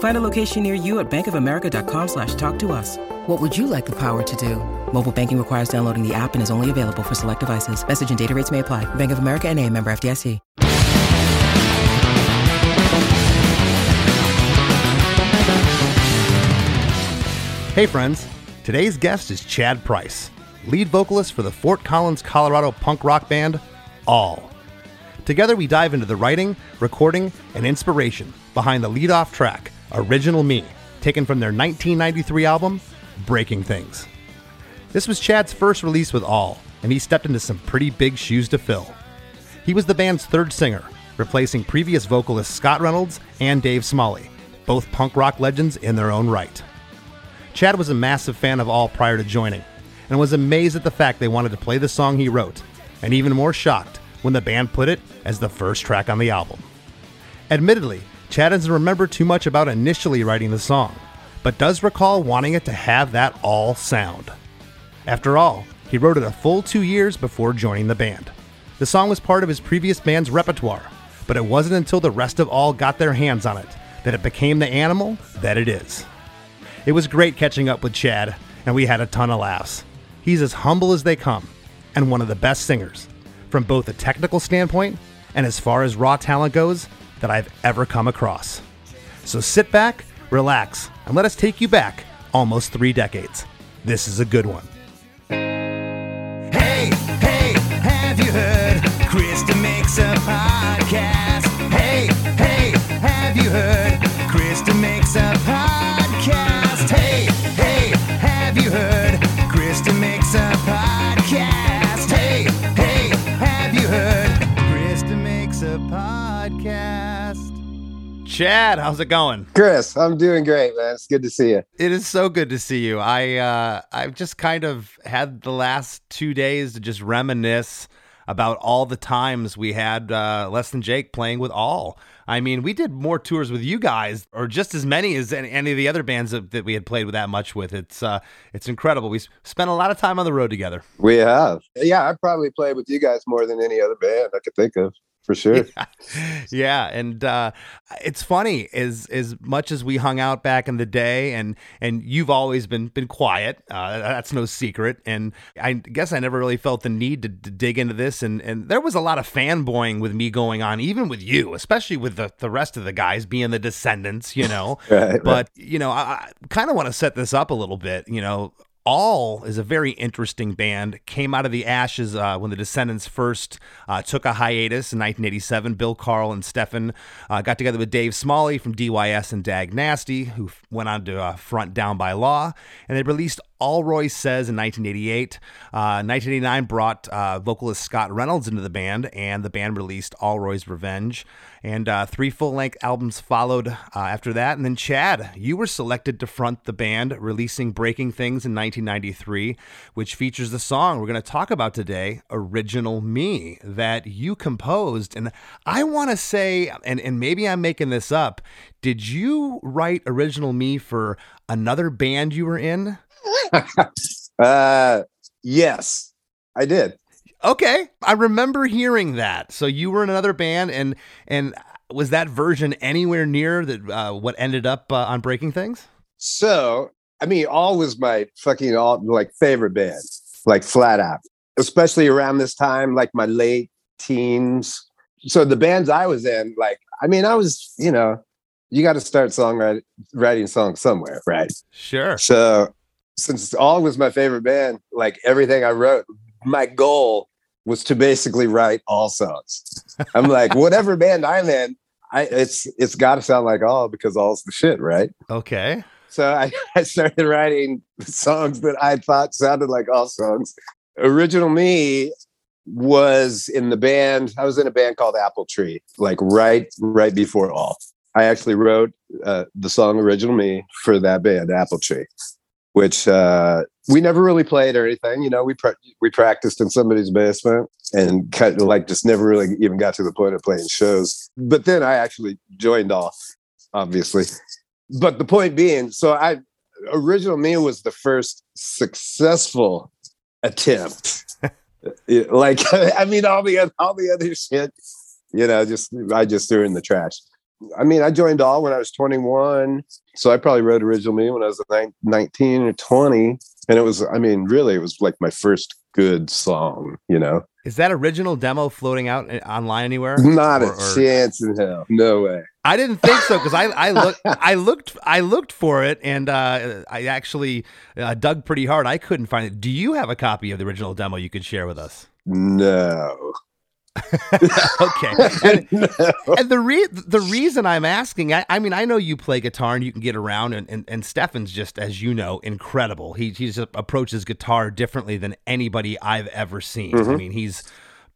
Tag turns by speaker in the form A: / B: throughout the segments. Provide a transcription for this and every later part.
A: Find a location near you at bankofamerica.com slash talk to us. What would you like the power to do? Mobile banking requires downloading the app and is only available for select devices. Message and data rates may apply. Bank of America and a member FDIC.
B: Hey friends, today's guest is Chad Price, lead vocalist for the Fort Collins, Colorado punk rock band All. Together we dive into the writing, recording, and inspiration behind the lead-off track, Original Me, taken from their 1993 album, Breaking Things. This was Chad's first release with All, and he stepped into some pretty big shoes to fill. He was the band's third singer, replacing previous vocalists Scott Reynolds and Dave Smalley, both punk rock legends in their own right. Chad was a massive fan of All prior to joining, and was amazed at the fact they wanted to play the song he wrote, and even more shocked when the band put it as the first track on the album. Admittedly, Chad doesn't remember too much about initially writing the song, but does recall wanting it to have that all sound. After all, he wrote it a full two years before joining the band. The song was part of his previous band's repertoire, but it wasn't until the rest of All got their hands on it that it became the animal that it is. It was great catching up with Chad, and we had a ton of laughs. He's as humble as they come, and one of the best singers, from both a technical standpoint and as far as raw talent goes, that I've ever come across. So sit back, relax, and let us take you back almost three decades. This is a good one.
C: Hey, hey, have you heard? Chris DeMakes a podcast.
B: Chad, how's it going?
D: Chris, I'm doing great, man. It's good to see you.
B: It is so good to see you. I uh, I've just kind of had the last two days to just reminisce about all the times we had uh, Less Than Jake playing with All. I mean, we did more tours with you guys, or just as many as any, any of the other bands that, that we had played with that much with. It's uh, it's incredible. We spent a lot of time on the road together.
D: We have. Yeah, I probably played with you guys more than any other band I could think of, for sure.
B: yeah, and uh, it's funny as as much as we hung out back in the day, and and you've always been been quiet. Uh, that's no secret, and I guess I never really felt the need to, to dig into this, and and there was a lot of fanboying with me going on, even with you, especially with the the rest of the guys being the Descendents, you know.
D: Right, right.
B: but you know, I, I kind of want to set this up a little bit, you know. All is a very interesting band. Came out of the ashes uh, when the Descendents first uh, took a hiatus in 1987. Bill Karl and Stefan uh, got together with Dave Smalley from DYS and Dag Nasty, who f- went on to uh, front Down by Law, and they released Allroy Sez in 1988. Uh, 1989 brought uh, vocalist Scott Reynolds into the band, and the band released Allroy's Revenge. And uh, three full length albums followed uh, after that. And then, Chad, you were selected to front the band, releasing Breaking Things in 1993, which features the song we're going to talk about today, Original Me, that you composed. And I want to say, and, and maybe I'm making this up, did you write Original Me for another band you were in?
D: uh, yes, I did.
B: Okay, I remember hearing that. So you were in another band, and and was that version anywhere near that uh, what ended up uh, on Breaking Things?
D: So, I mean, all was my fucking all like favorite band, like flat out, especially around this time, like my late teens. So the bands I was in, like, I mean, I was, you know, you got to start songwriting writing songs somewhere, right?
B: Sure.
D: So since all was my favorite band, like everything I wrote, my goal was to basically write all songs. I'm like, whatever band I'm in, I it's it's got to sound like all because all's the shit, right?
B: Okay.
D: So I, I started writing songs that I thought sounded like all songs. Original Me was in the band. I was in a band called Apple Tree, like right right before all. I actually wrote uh, the song "Original Me" for that band, Apple Tree, which uh, we never really played or anything. You know, we pra- we practiced in somebody's basement and kind of like just never really even got to the point of playing shows. But then I actually joined all, obviously. But the point being, so I original me was the first successful attempt. Like I mean, all the all the other shit, you know, just I just threw in the trash. I mean, I joined all when I was 21, so I probably wrote original me when I was 19 or 20, and it was, I mean, really, it was like my first good song, you know.
B: Is that original demo floating out uh, online anywhere?
D: Not
B: Or-
D: a
B: or-
D: chance in hell, no way.
B: I didn't think so because I I looked I looked I looked for it and uh, I actually uh, dug pretty hard. I couldn't find it. Do you have a copy of the original demo you could share with us?
D: No.
B: okay. And,
D: no.
B: and the re- the reason I'm asking, I, I mean, I know you play guitar and you can get around, and, and, and Stefan's just, as you know, incredible. He he just approaches guitar differently than anybody I've ever seen. I mm-hmm. mean, he's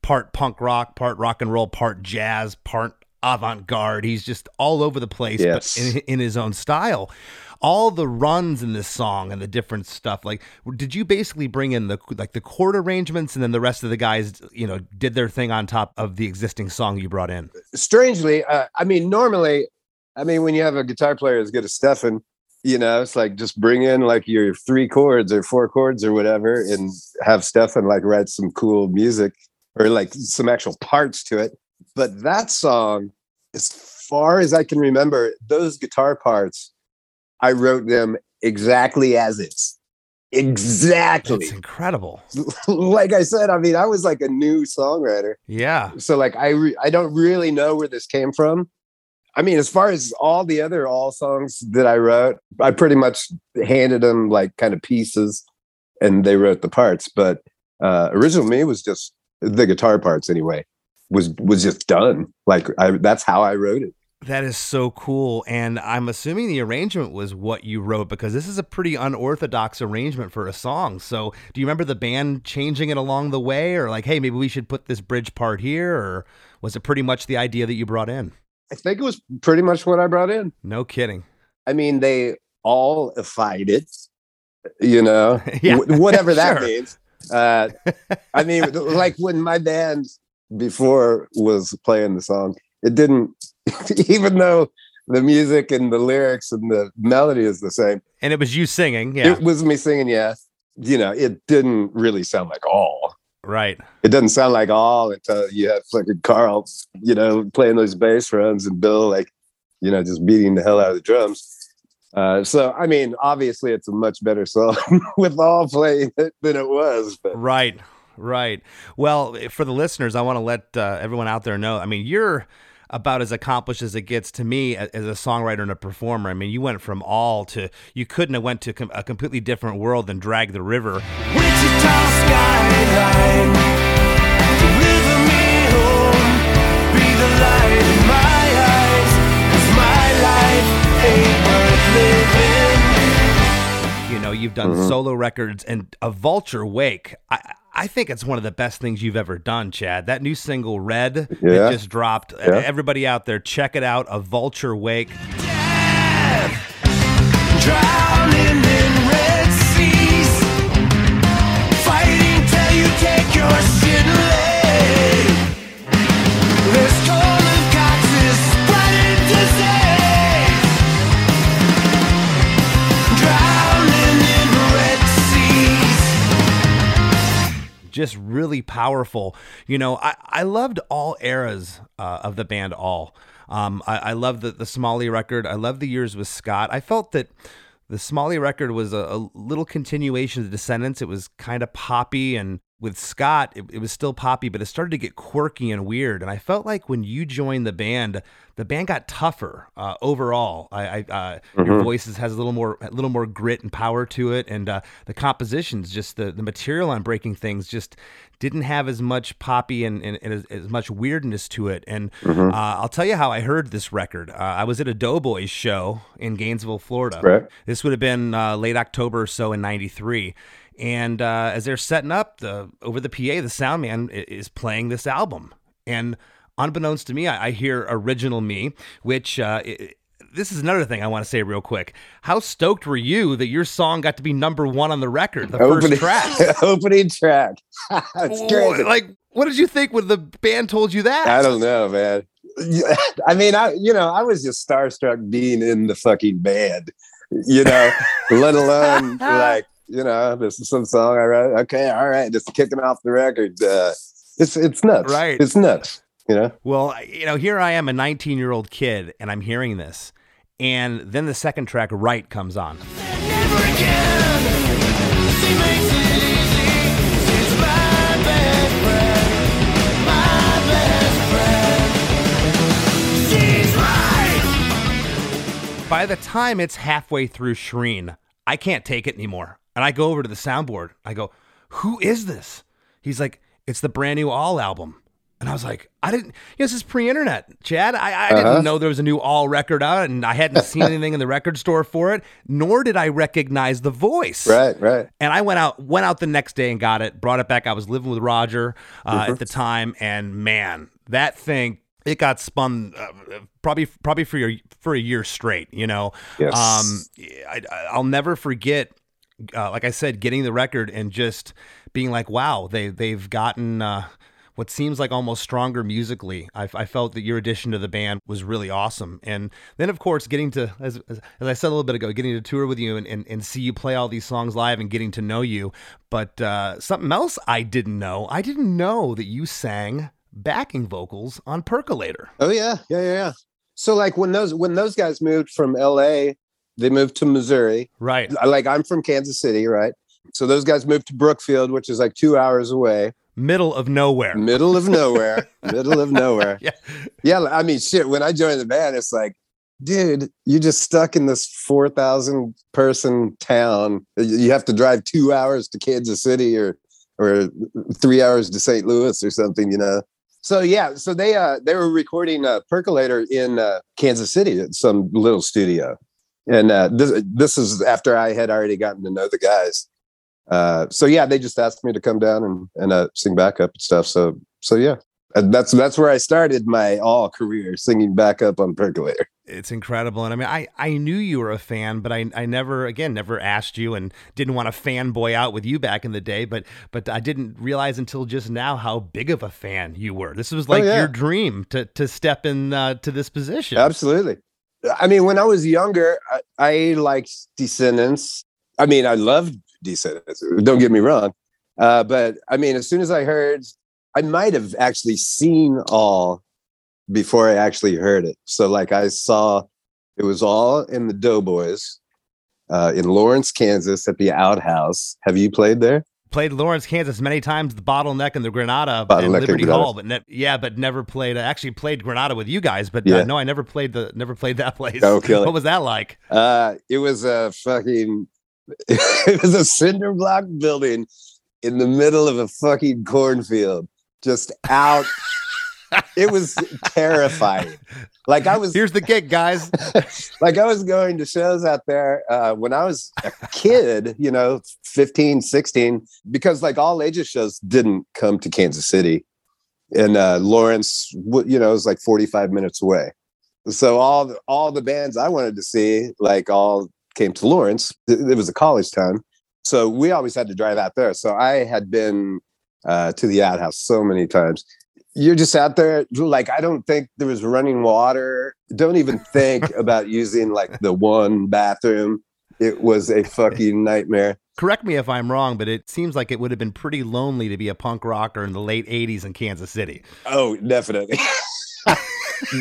B: part punk rock, part rock and roll, part jazz, part avant garde. He's just all over the place,
D: Yes.
B: but in, in his own style. All the runs in this song and the different stuff, like, did you basically bring in the like the chord arrangements, and then the rest of the guys, you know, did their thing on top of the existing song you brought in?
D: strangely, uh, I mean, normally, I mean, when you have a guitar player as good as Stefan, you know, it's like just bring in like your three chords or four chords or whatever, and have Stefan like write some cool music or like some actual parts to it. But that song, as far as I can remember, those guitar parts, I wrote them exactly as it's Exactly.
B: It's incredible.
D: like I said, I mean, I was like a new songwriter
B: Yeah.
D: so like I re- I don't really know where this came from. I mean, as far as all the other all songs that I wrote, I pretty much handed them like kind of pieces, and they wrote the parts. But uh, original me was just the guitar parts anyway. Was was just done like I. That's how I wrote it.
B: That is so cool. And I'm assuming the arrangement was what you wrote because this is a pretty unorthodox arrangement for a song. So, do you remember the band changing it along the way or like, hey, maybe we should put this bridge part here? Or was it pretty much the idea that you brought in?
D: I think it was pretty much what I brought in.
B: No kidding.
D: I mean, they all fight it, you know,
B: Yeah,
D: whatever that
B: sure.
D: means. Uh, I mean, like when my band before was playing the song, it didn't, even though the music and the lyrics and the melody is the same,
B: And it was you singing. Yeah.
D: it was me singing, yeah. You know, it didn't really sound like all.
B: right.
D: It doesn't sound like all until you have fucking Karl, you know, playing those bass runs and Bill, like, you know, just beating the hell out of the drums. Uh, so, I mean, obviously, it's a much better song with all playing it than it was. But
B: Right. Right. Well, for the listeners, I want to let uh, everyone out there know. I mean, you're about as accomplished as it gets to me as a songwriter and a performer. I mean, you went from all to you couldn't have went to com- a completely different world than Drag the River.
C: Wichita skyline, deliver me home, be the light in my eyes, 'cause my life ain't worth living.
B: You know, you've done mm-hmm. solo records and a Vulture Wake. I I think it's one of the best things you've ever done, Chad. That new single Red that just dropped.
D: Yeah.
B: Everybody out there, check it out. A Vulture Wake.
C: Death,
B: just really powerful. You know, I, I loved all eras uh, of the band. All um, I, I love the the Smalley record. I love the years with Scott. I felt that the Smalley record was a, a little continuation of the Descendents. It was kind of poppy, and with Scott, it, it was still poppy, but it started to get quirky and weird. And I felt like when you joined the band, the band got tougher uh, overall. I, I uh, your voices has a little more a little more grit and power to it, and uh, the compositions, just the the material on Breaking Things, just didn't have as much poppy and, and, and as, as, much weirdness to it. And mm-hmm. uh, I'll tell you how I heard this record. Uh, I was at a Doughboys show in Gainesville, Florida.
D: Right.
B: This would have been uh, late October or so in '93. And uh, as they're setting up the over the PA, the sound man is playing this album. And unbeknownst to me, I, I hear "Original Me," which uh, it, this is another thing I want to say real quick. How stoked were you that your song got to be number one on the record, the opening, first track?
D: opening track. it's crazy.
B: Like, what did you think when the band told you that?
D: I don't know, man. I mean, I you know, I was just starstruck being in the fucking band, you know, let alone like you know, this is some song I wrote. Okay, all right, just kicking off the record. Uh, it's it's nuts,
B: right?
D: It's nuts. You know.
B: Well, you know, here I am, a 19 year old kid, and I'm hearing this, and then the second track, "Right," comes on. By the time it's halfway through Shreen, I can't take it anymore. And I go over to the soundboard. I go, "Who is this?" He's like, "It's the brand new All album." And I was like, I didn't, you know, this is pre internet, Chad. I, I uh-huh. didn't know there was a new all record out and I hadn't seen anything in the record store for it, nor did I recognize the voice.
D: Right, right.
B: And I went out, went out the next day and got it, brought it back. I was living with Roger uh, mm-hmm. at the time. And man, that thing, it got spun uh, probably probably for your for a year straight. You know,
D: yes.
B: um, I, I'll never forget. Uh, like I said, getting the record and just being like, "Wow, they they've gotten uh, what seems like almost stronger musically. I, I, felt that your addition to the band was really awesome. And then, of course, getting to, as, as, I said a little bit ago, getting to tour with you and, and, and, see you play all these songs live and getting to know you. But uh, something else I didn't know, I didn't know that you sang backing vocals on Percolater.
D: Oh, yeah. Yeah, yeah, yeah. So, like, when those when those guys moved from LA, they moved to Missouri.
B: Right.
D: Like, I'm from Kansas City, right? So those guys moved to Brookfield, which is like two hours away
B: middle of nowhere.
D: Middle of nowhere. middle of nowhere.
B: Yeah.
D: Yeah. I mean, shit. When I joined the band, it's like, dude, you're just stuck in this 4,000 person town. You have to drive two hours to Kansas City or, or three hours to St. Louis or something, you know? So yeah, so they uh they were recording a Percolater in uh, Kansas City at some little studio, and uh, this this is after I had already gotten to know the guys, uh, so yeah, they just asked me to come down and and uh, sing backup and stuff. So so yeah, and that's that's where I started my all career singing backup on Percolater.
B: It's incredible, and I mean, I I knew you were a fan, but I I never again never asked you and didn't want to fanboy out with you back in the day, but but I didn't realize until just now how big of a fan you were. This was like oh, yeah. your dream to to step in uh, to this position.
D: Absolutely. I mean, when I was younger, I, I liked Descendents. I mean, I loved Descendents. Don't get me wrong. Uh, but I mean, as soon as I heard, I might have actually seen all before I actually heard it. So, like, I saw it was all in the Doughboys uh, in Lawrence, Kansas at the Outhouse. Have you played there?
B: Played Lawrence, Kansas many times. The Bottleneck and the Granada Bottleneck and Liberty and Hall, but ne- yeah, but never played. I actually played Granada with you guys, but uh, yeah. uh, no, I never played the never played that place.
D: Oh,
B: what was that like?
D: Uh, it was a fucking it was a cinder block building in the middle of a fucking cornfield, just out. It was terrifying. Like I was.
B: Here's the gig, guys.
D: like I was going to shows out there uh, when I was a kid, you know, 15, 16, because like all ages shows didn't come to Kansas City. And uh, Lawrence, you know, was like 45 minutes away. So all the, all the bands I wanted to see, like all came to Lawrence. It was a college town. So we always had to drive out there. So I had been uh, to the outhouse so many times. You're just out there, like, I don't think there was running water. Don't even think about using like the one bathroom. It was a fucking nightmare.
B: Correct me if I'm wrong, but it seems like it would have been pretty lonely to be a punk rocker in the late 80s in Kansas City.
D: Oh, definitely.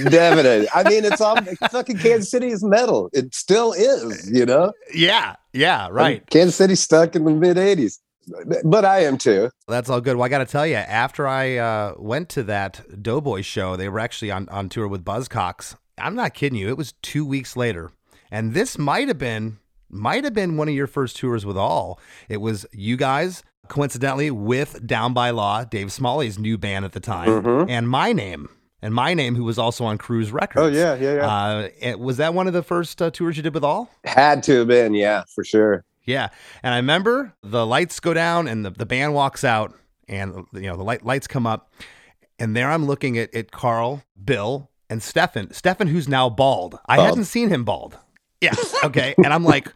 D: Definitely. I mean, it's all fucking Kansas City is metal. It still is, you know?
B: Yeah. Yeah. Right.
D: Kansas City stuck in the mid 80s. But I am too.
B: That's all good. Well, I got to tell you, after I uh, went to that Doughboy show, they were actually on, on tour with Buzzcocks. I'm not kidding you. It was two weeks later. And this might have been might have been one of your first tours with all. It was you guys, coincidentally with Down by Law, Dave Smalley's new band at the time,
D: Mhm.
B: and My Name. And My Name, who was also on Cruz Records.
D: Oh yeah, yeah, yeah.
B: Uh, it- was that one of the first uh, tours you did with All?
D: Had to have been, yeah, for sure.
B: Yeah. And I remember the lights go down and the, the band walks out and you know the light, lights come up and there I'm looking at, at Karl, Bill, and Stefan. Stefan who's now bald. I
D: Bald.
B: hadn't seen him bald. Yeah. Okay. and I'm like,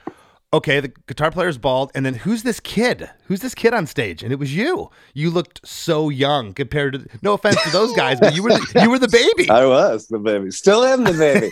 B: okay, the guitar player's bald. And then who's this kid? Who's this kid on stage? And it was you. You looked so young compared to no offense to those guys, but you were the, you were the baby.
D: I was the baby. Still am the baby.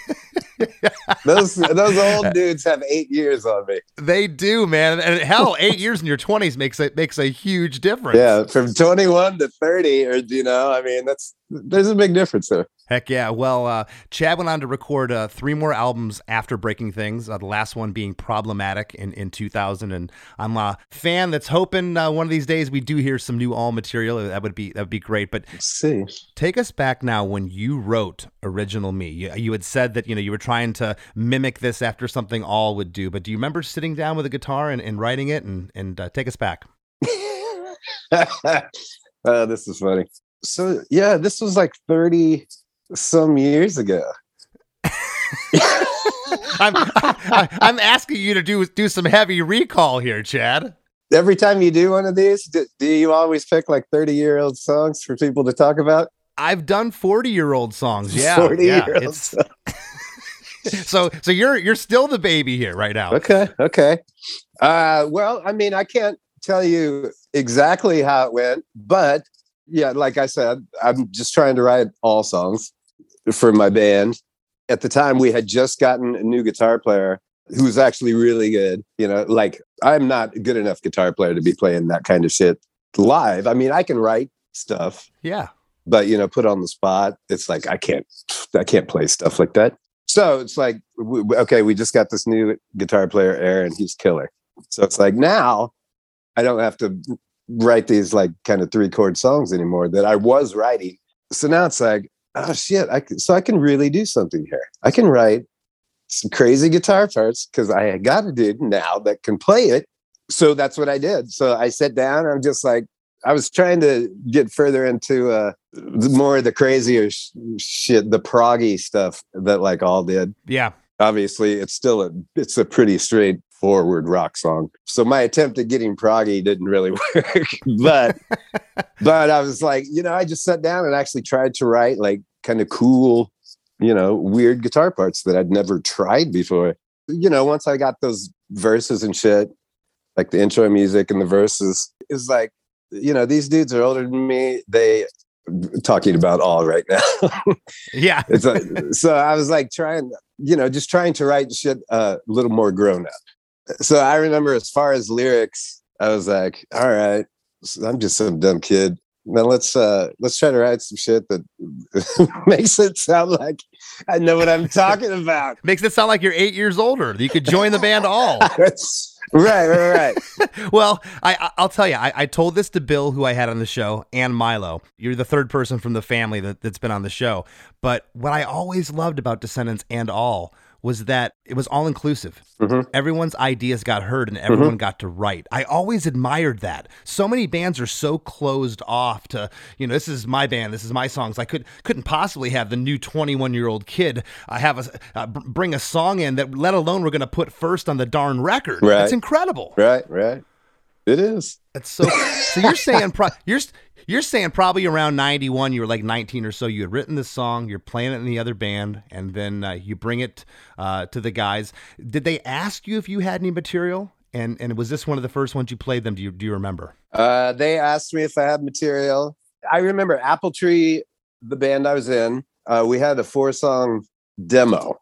D: those those old dudes have eight years on me.
B: They do, man. And hell, eight years in your twenties makes it makes a huge difference.
D: Yeah, from 21 to 30, or you know, I mean, that's there's a big difference there.
B: Heck yeah. Well, uh, Chad went on to record uh, three more albums after Breaking Things, uh, the last one being Problematic in, in 2000. And I'm a fan that's hoping uh, one of these days we do hear some new all material. That would be that would be great. But
D: Let's see.
B: take us back now when you wrote Original Me. You, you had said that you know you were trying to mimic this after something all would do. But do you remember sitting down with a guitar and, and writing it? And, and uh, take us back.
D: oh, this is funny. So yeah, this was like 30 some years ago.
B: I'm, I, I'm asking you to do do some heavy recall here, Chad.
D: Every time you do one of these, do, do you always pick like 30 year old songs for people to talk about?
B: I've done 40 year old songs. Yeah.
D: 40
B: yeah.
D: year old
B: so so you're you're still the baby here right now.
D: Okay, okay. Uh, well, I mean, I can't tell you exactly how it went, but yeah, like I said, I'm just trying to write all songs for my band. At the time, we had just gotten a new guitar player who was actually really good. You know, like I'm not a good enough guitar player to be playing that kind of shit live. I mean, I can write stuff,
B: Yeah.
D: but you know, put on the spot, it's like I can't, I can't play stuff like that. So it's like, w- w- okay, we just got this new guitar player, Aaron. He's killer. So it's like now I don't have to write these like kind of three chord songs anymore that I was writing. So now it's like, oh shit, I can, so I can really do something here. I can write some crazy guitar parts because I got a dude now that can play it. So that's what I did. So I sat down. I'm just like, I was trying to get further into uh, more of the crazier sh- shit, the proggy stuff that like all did.
B: Yeah.
D: Obviously, it's still a it's a pretty straightforward rock song. So my attempt at getting proggy didn't really work, but but I was like, you know, I just sat down and actually tried to write like kind of cool, you know, weird guitar parts that I'd never tried before. You know, once I got those verses and shit, like the intro music and the verses, is like, you know, these dudes are older than me. They talking about all right now.
B: Yeah.
D: it's like, so I was like trying, you know, just trying to write shit uh, a little more grown up. So I remember as far as lyrics, I was like, all right, I'm just some dumb kid. Now let's uh let's try to write some shit that makes it sound like I know what I'm talking about.
B: Makes it sound like you're eight years older. You could join the band all.
D: Right, right, right.
B: well, I, I'll tell you, I, I told this to Bill, who I had on the show, and Milo. You're the third person from the family that, that's been on the show. But what I always loved about Descendents and All was that it was all inclusive.
D: Mhm.
B: Everyone's ideas got heard and everyone got to write. I always admired that. So many bands are so closed off to, you know, this is my band, this is my songs. I could couldn't possibly have the new 21 year old kid uh, have a uh, br- bring a song in that, let alone we're going to put first on the darn record.
D: Right.
B: That's incredible.
D: Right, right. It is.
B: That's so. so you're saying pro- you're you're saying probably around 91 you were like 19 or so you had written this song you're playing it in the other band and then uh, you bring it uh, to the guys did they ask you if you had any material and and was this one of the first ones you played them do you do you remember
D: Uh, they asked me if I had material. I remember Apple Tree, the band I was in. Uh, we had a four song demo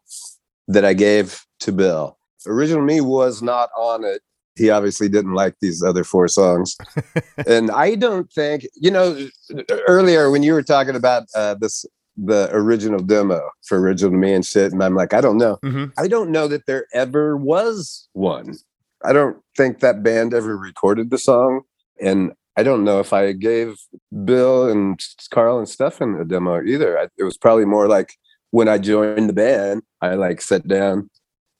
D: that I gave to Bill. Original Me was not on it. He obviously didn't like these other four songs. and I don't think, you know, earlier when you were talking about uh, this, the original demo for Original Me and shit, and I'm like, I don't know.
B: mm-hmm.
D: I don't know that there ever was one. I don't think that band ever recorded the song. And I don't know if I gave Bill and Karl and Stefan a demo either. I, it was probably more like when I joined the band, I like sat down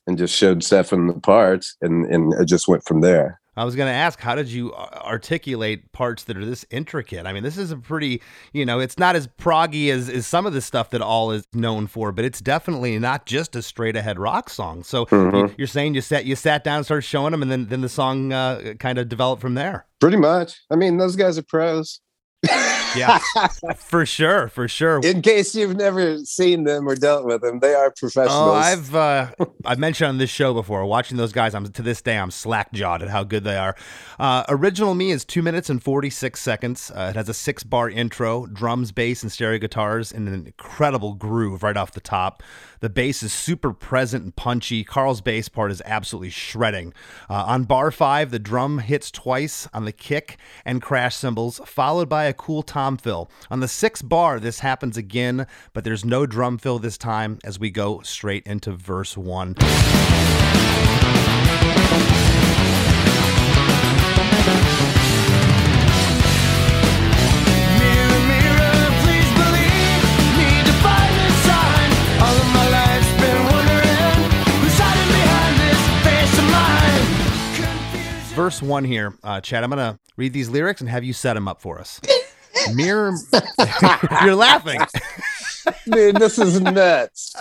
D: and just showed Stefan the parts and, and it just went from there.
B: I was going to ask, how did you uh, articulate parts that are this intricate? I mean, this is a pretty, you know, it's not as proggy as, as some of the stuff that all is known for, but it's definitely not just a straight ahead rock song. So
D: Mhm.
B: you, are saying you sat you sat down, and started showing them, and then then the song uh, kind of developed from there.
D: Pretty much. I mean, those guys are pros.
B: Yeah, for sure, for sure.
D: In case you've never seen them or dealt with them, they are professionals.
B: Oh, I've uh, I've mentioned on this show before. Watching those guys, I'm to this day I'm slack jawed at how good they are. Uh, Original Me is two minutes and 46 seconds. Uh, it has a six bar intro, drums, bass, and stereo guitars, and an incredible groove right off the top. The bass is super present and punchy. Karl's bass part is absolutely shredding. Uh, on bar five, the drum hits twice on the kick and crash cymbals, followed by a cool tom fill. On the sixth bar, this happens again, but there's no drum fill this time as we go straight into verse one.
C: Mirror, mirror, please believe. Need to find a sign. All of my life's been wondering who's hiding behind this face of mine. Confusion.
B: Verse one here, uh, Chad. I'm gonna read these lyrics and have you set them up for us. Mirror, you're laughing.
D: Dude, this is nuts.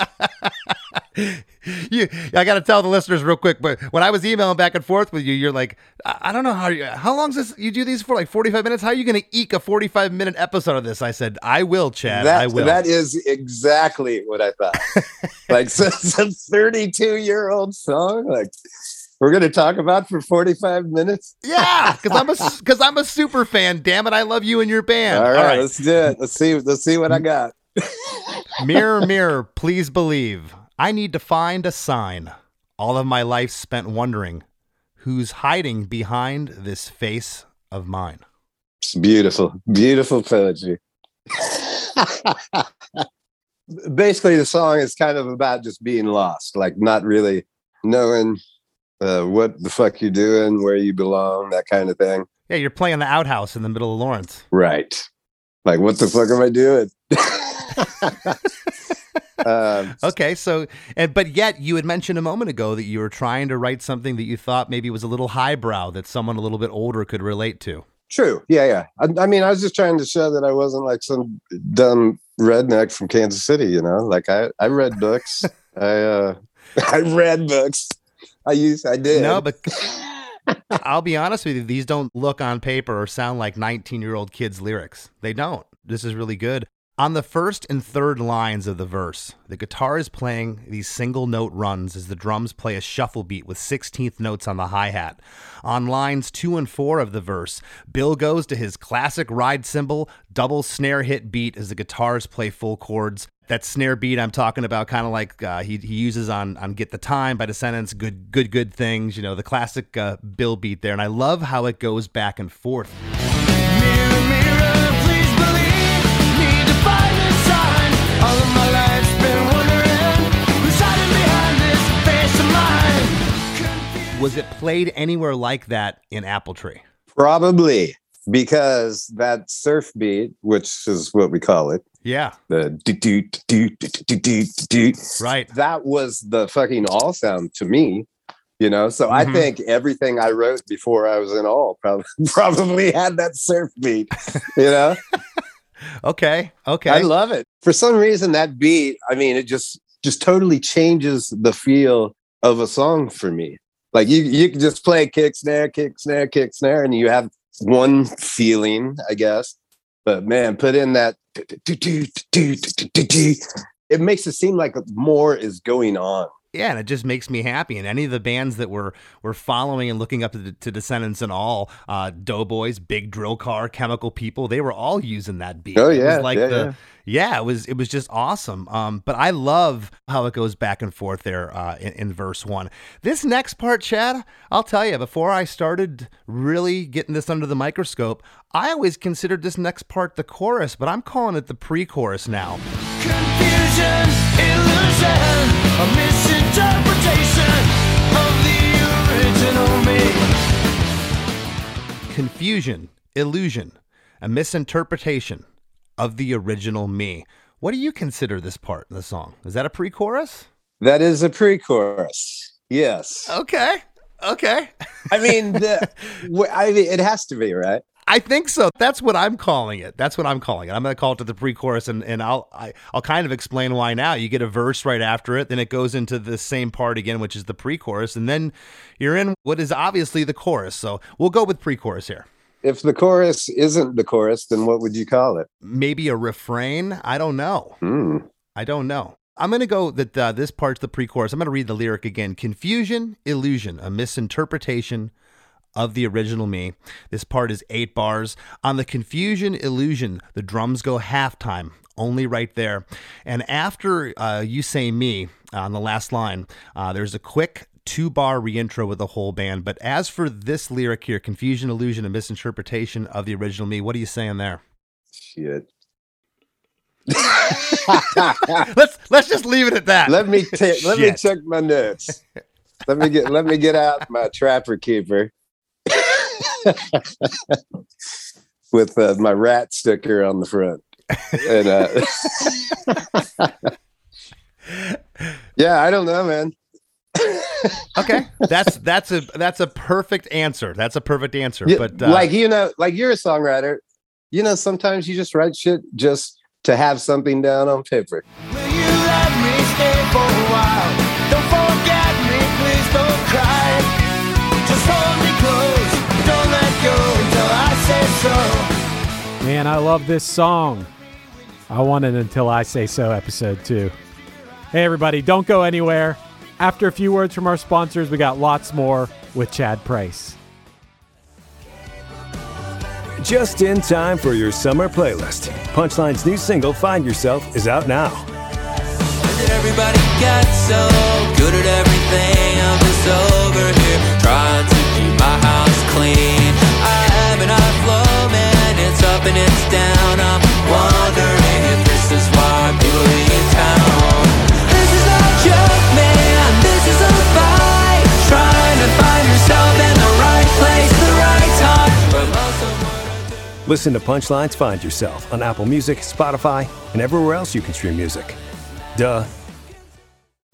B: you, I got to tell the listeners real quick, but when I was emailing back and forth with you, you're like, I, I don't know how you, how long is this? You do these for like 45 minutes? How are you going to eke a 45 minute episode of this? I said, I will, Chad. I will.
D: that is exactly what I thought. like so, some 32 year old song. Like we're gonna talk about for 45 minutes.
B: yeah, because I'm a because I'm a super fan. Damn it, I love you and your band.
D: All right, let's do it. Let's see. Let's see what I got.
B: mirror, mirror, please believe. I need to find a sign. All of my life spent wondering who's hiding behind this face of mine.
D: It's beautiful, beautiful poetry. Basically, the song is kind of about just being lost, like not really knowing uh, what the fuck you're doing, where you belong, that kind of thing.
B: Yeah, you're playing the outhouse in the middle of Lawrence.
D: Right. Like, what the fuck am I doing? um,
B: Okay, so and but yet you had mentioned a moment ago that you were trying to write something that you thought maybe was a little highbrow that someone a little bit older could relate to.
D: true. Yeah, yeah. I, I mean, I was just trying to show that I wasn't like some dumb redneck from Kansas City, you know? Like, I, I read books. I, uh, I read books. I used, I did.
B: No, but I'll be honest with you, these don't look on paper or sound like 19-year-old kids lyrics. They don't. This is really good. On the first and third lines of the verse, the guitar is playing these single note runs as the drums play a shuffle beat with 16th notes on the hi hat. On lines two and four of the verse, Bill goes to his classic ride cymbal, double snare hit beat as the guitars play full chords. That snare beat I'm talking about, kind of like uh, he, he uses on on "Get the Time" by Descendents, "Good Good Good Things," you know, the classic uh, Bill beat there, and I love how it goes back and forth.
C: Mirror, mirror, please believe. Need to find a sign. All of my life's been wondering who's hiding behind this face of mine.
B: Was it played anywhere like that in Apple Tree?
D: Probably because that surf beat, which is what we call it,
B: Yeah,
D: the do do do do do do
B: right.
D: That was the fucking all sound to me, you know. So I
B: Mhm.
D: think everything I wrote before I was in all probably probably had that surf beat, you know.
B: Okay, okay.
D: I love it. For some reason, that beat, I mean, it just just totally changes the feel of a song for me. Like you you can just play kick snare, kick snare, kick snare, and you have one feeling, I guess. But man, put in that it makes it seem like more is going on.
B: Yeah, and it just makes me happy. And any of the bands that were were following and looking up to, to Descendents and all, uh, Doughboys, Big Drill Car, Chemical People, they were all using that beat.
D: Oh,
B: It was
D: yeah,
B: like
D: yeah,
B: the yeah. it was it was just awesome. Um, but I love how it goes back and forth there uh, in, in verse one. This next part, Chad, I'll tell you. Before I started really getting this under the microscope, I always considered this next part the chorus, but I'm calling it the pre-chorus now.
C: Confusion, illusion, a misinterpretation of the original me.
B: confusion, illusion, a misinterpretation of the original me. What do you consider this part in the song? Is that a pre chorus?
D: That is a pre-chorus. Yes.
B: Okay. Okay.
D: I mean, the, I mean, it has to be right.
B: I think so. That's what I'm calling it. That's what I'm calling it. I'm going to call it to the pre-chorus, and, and I'll I, I'll kind of explain why now. You get a verse right after it, then it goes into the same part again, which is the pre-chorus, and then you're in what is obviously the chorus. So we'll go with pre-chorus here.
D: If the chorus isn't the chorus, then what would you call it?
B: Maybe a refrain. I don't know.
D: Hmm.
B: I don't know. I'm going to go that uh, this part's the pre chorus. I'm going to read the lyric again. Confusion, illusion, a misinterpretation of the original me. This part is eight bars. On the confusion, illusion, the drums go halftime, only right there. And after uh, you say me uh, on the last line, uh, there's a quick two bar reintro with the whole band. But as for this lyric here, confusion, illusion, a misinterpretation of the original me, what are you saying there?
D: Shit.
B: let's let's just leave it at that.
D: let me take. let me check my notes. Let me get. Let me get out my trapper keeper with uh, my rat sticker on the front. And uh, yeah, I don't know, man.
B: Okay, that's that's a that's a perfect answer. That's a perfect answer.
D: Yeah,
B: but uh,
D: like you know, like you're a songwriter. You know, sometimes you just write shit just to have something down on paper.
C: So.
E: Man, I love this song. I want it until I say so, episode two. Hey, everybody, don't go anywhere. After a few words from our sponsors, we got lots more with Chad Price.
F: Just in time for your summer playlist. Punchline's new single, Find Yourself, is out now.
G: Everybody got so good at everything. I'm just over here trying to keep my house clean. I have an eye flow, man. It's up down. I'm wondering if this is why town. This is a joke, man. This is a fight. Trying to find yourself in the right place, the right time.
F: Listen to Punchlines Find Yourself on Apple Music, Spotify, and everywhere else you can stream music. Duh.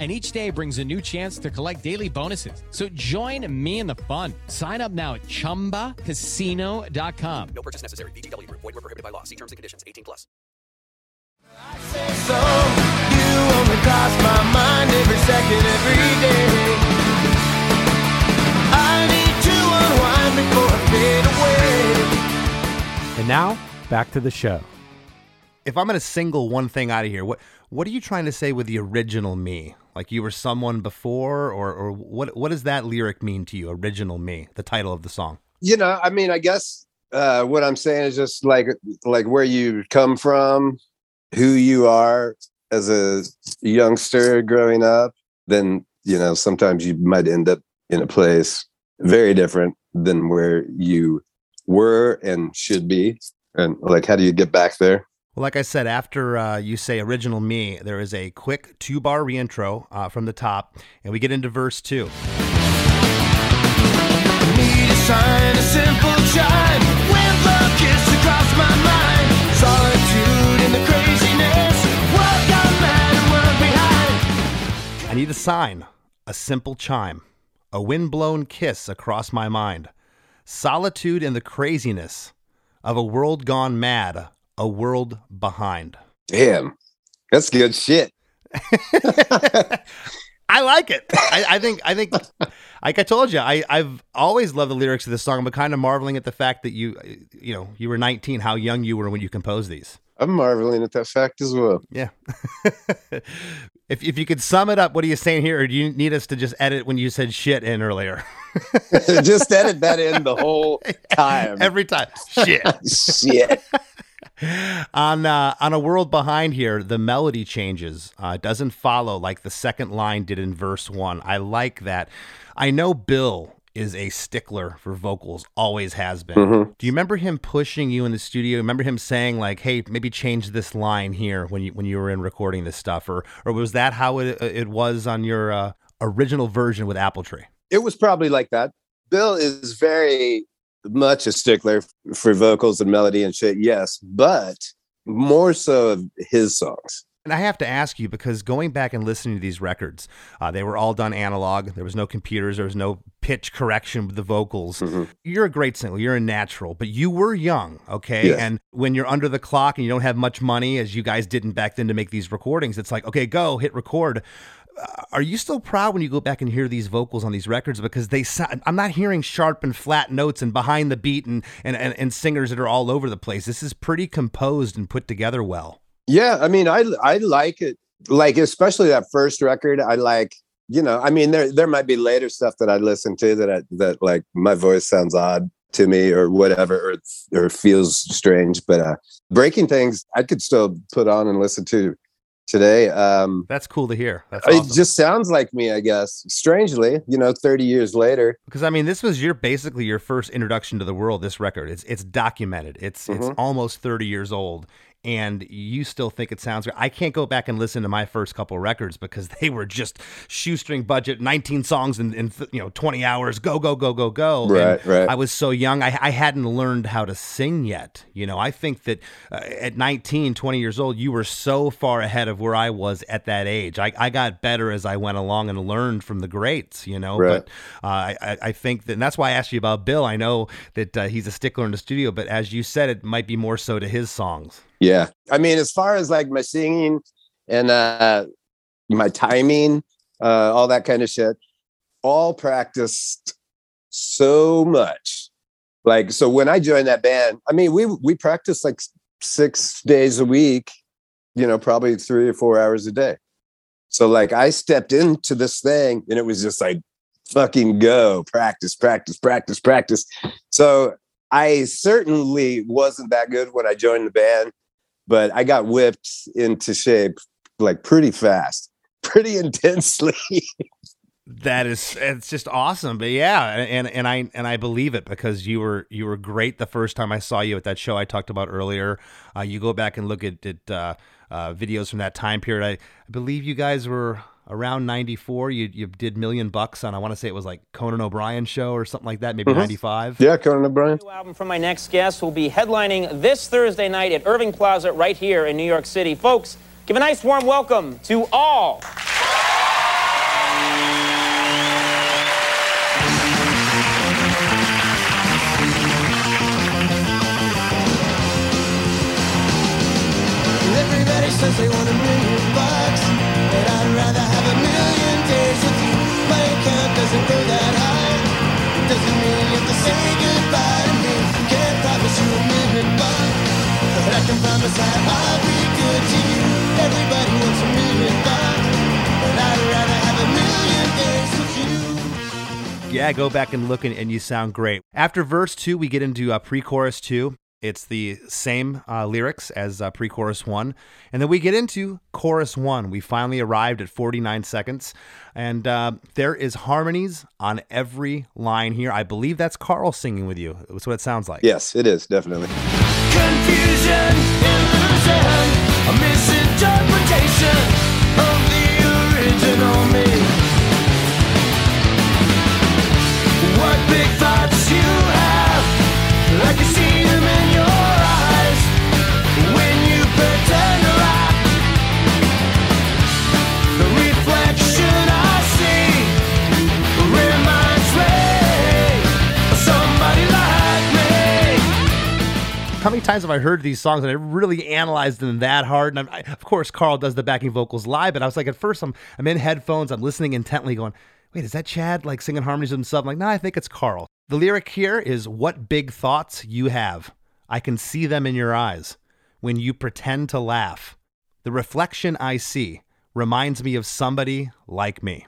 H: And each day brings a new chance to collect daily bonuses. So join me in the fun. Sign up now at chumbacasino.com.
C: Say so. You only cross my mind every second, every day. I need to unwind before I fade away.
E: And now, back to the show.
B: if I'm going to single one thing out of here, what what are you trying to say with the original me? Like you were someone before, or or what what does that lyric mean to you? Original me, the title of the song.
D: You know, I mean, I guess uh, what I'm saying is just like like where you come from, who you are as a youngster growing up. Then you know, sometimes you might end up in a place very different than where you were and should be. And like, how do you get back there?
B: Well, like I said, after uh, you say original me, there is a quick two bar reintro uh, from the top, and we get into verse two.
C: Need a sign, a simple chime. When love kissed across my mind. Solitude in the craziness. What got mad and what behind?
B: I need a sign, a simple chime, a wind-blown kiss across my mind, solitude in the craziness of a world gone mad, a world behind.
D: Damn, that's good shit.
B: I like it. I, I think. I think. Like I told you, I, I've always loved the lyrics of this song, but kind of marveling at the fact that you, you know, you were 19, how young you were when you composed these.
D: I'm marveling at that fact as well.
B: Yeah. if if you could sum it up, what are you saying here, or do you need us to just edit when you said shit in earlier?
D: just edit that in the whole time.
B: Every time, shit.
D: shit.
B: On uh, on a world behind here, the melody changes. Uh, doesn't follow like the second line did in verse one. I like that. I know Bill is a stickler for vocals, always has been.
D: Mhm.
B: Do you remember him pushing you in the studio? Remember him saying like, "Hey, maybe change this line here" when you when you were in recording this stuff, or or was that how it it was on your uh, original version with Apple Tree?
D: It was probably like that. Bill is very much a stickler for vocals and melody and shit, yes, but more so of his songs.
B: And I have to ask you because going back and listening to these records, uh, they were all done analog. There was no computers. There was no pitch correction with the vocals. You're a great singer. You're a natural, but you were young, okay?
D: Yes.
B: And when you're under the clock and you don't have much money, as you guys didn't back then to make these recordings, it's like, okay, go hit record. Are you still proud when you go back and hear these vocals on these records because they sound, I'm not hearing sharp and flat notes and behind the beat and, and, and, and singers that are all over the place. This is pretty composed and put together well.
D: Yeah, I mean, I I like it. Like especially that first record, I like. You know, I mean, there there might be later stuff that I listen to that I, that like my voice sounds odd to me or whatever, or or feels strange. But uh breaking things, I could still put on and listen to today. Um
B: That's cool to hear. That's
D: It
B: awesome.
D: just sounds like me, I guess. Strangely, you know, 30 years later.
B: Because I mean, this was your basically your first introduction to the world. This record, it's it's documented. It's it's
D: Mhm.
B: almost thirty years old, and you still think it sounds great. I can't go back and listen to my first couple records because they were just shoestring budget, nineteen songs in, in you know twenty hours, go go go go go. And
D: Right, right.
B: I was so young, I, I hadn't learned how to sing yet. You know, I think that uh, at 19, 20 years old, you were so far ahead of where I was at that age. I, I got better as I went along and learned from the greats. You know,
D: Right.
B: but uh, I, I- I think that, and that's why I asked you about Bill. I know that uh, he's a stickler in the studio, but as you said, it might be more so to his songs.
D: Yeah. I mean, as far as like my singing and uh my timing, uh, all that kind of shit, all practiced so much. Like, so when I joined that band, I mean, we we practiced like six days a week, you know, probably three or four hours a day. So like I stepped into this thing and it was just like fucking go, practice, practice, practice, practice. So I certainly wasn't that good when I joined the band, but I got whipped into shape like pretty fast, pretty intensely.
B: That is, it's just awesome. But yeah, and and I and I believe it because you were you were great the first time I saw you at that show I talked about earlier. Uh, you go back and look at, at uh, uh, videos from that time period. I, I believe you guys were around 94 you you did million bucks on i want to say it was like conan o'brien show or something like that maybe
D: Mhm.
B: 95
D: yeah, Conan O'Brien.
I: New album from my next guest will be headlining this Thursday night at Irving Plaza right here in New York City. Folks, give a nice warm welcome to all.
C: Everybody says they want a
B: Yeah, go back and look and, and you sound great. After verse two, we get into uh, pre-chorus two. It's the same uh, lyrics as uh, pre-chorus one, and then we get into chorus one. We finally arrived at 49 seconds, and uh, there is harmonies on every line here. I believe that's Karl singing with you. That's what it sounds like.
D: Yes, it is definitely.
C: Confusion, illusion, a misinterpretation of the original me. What big thoughts you have, like you see
B: How many times have I heard these songs and I really analyzed them that hard? And I, of course, Karl does the backing vocals live, but I was like, at first, I'm I'm in headphones, I'm listening intently, going, "Wait, is that Chad like singing harmonies himself?" I'm like, no, I think it's Karl. The lyric here is, "What big thoughts you have, I can see them in your eyes when you pretend to laugh. The reflection I see reminds me of somebody like me."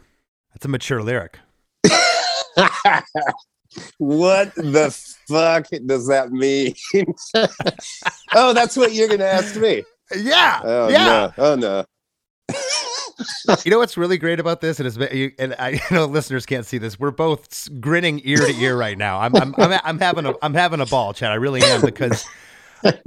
B: That's a mature lyric.
D: what the fuck does that mean? oh, that's what you're gonna ask me.
B: Yeah.
D: Oh
B: yeah.
D: no. Oh no.
B: You know what's really great about this, and it's you- and I you know listeners can't see this. We're both grinning ear to ear right now. I'm I'm I'm, I'm having a I'm having a ball, Chad. I really am because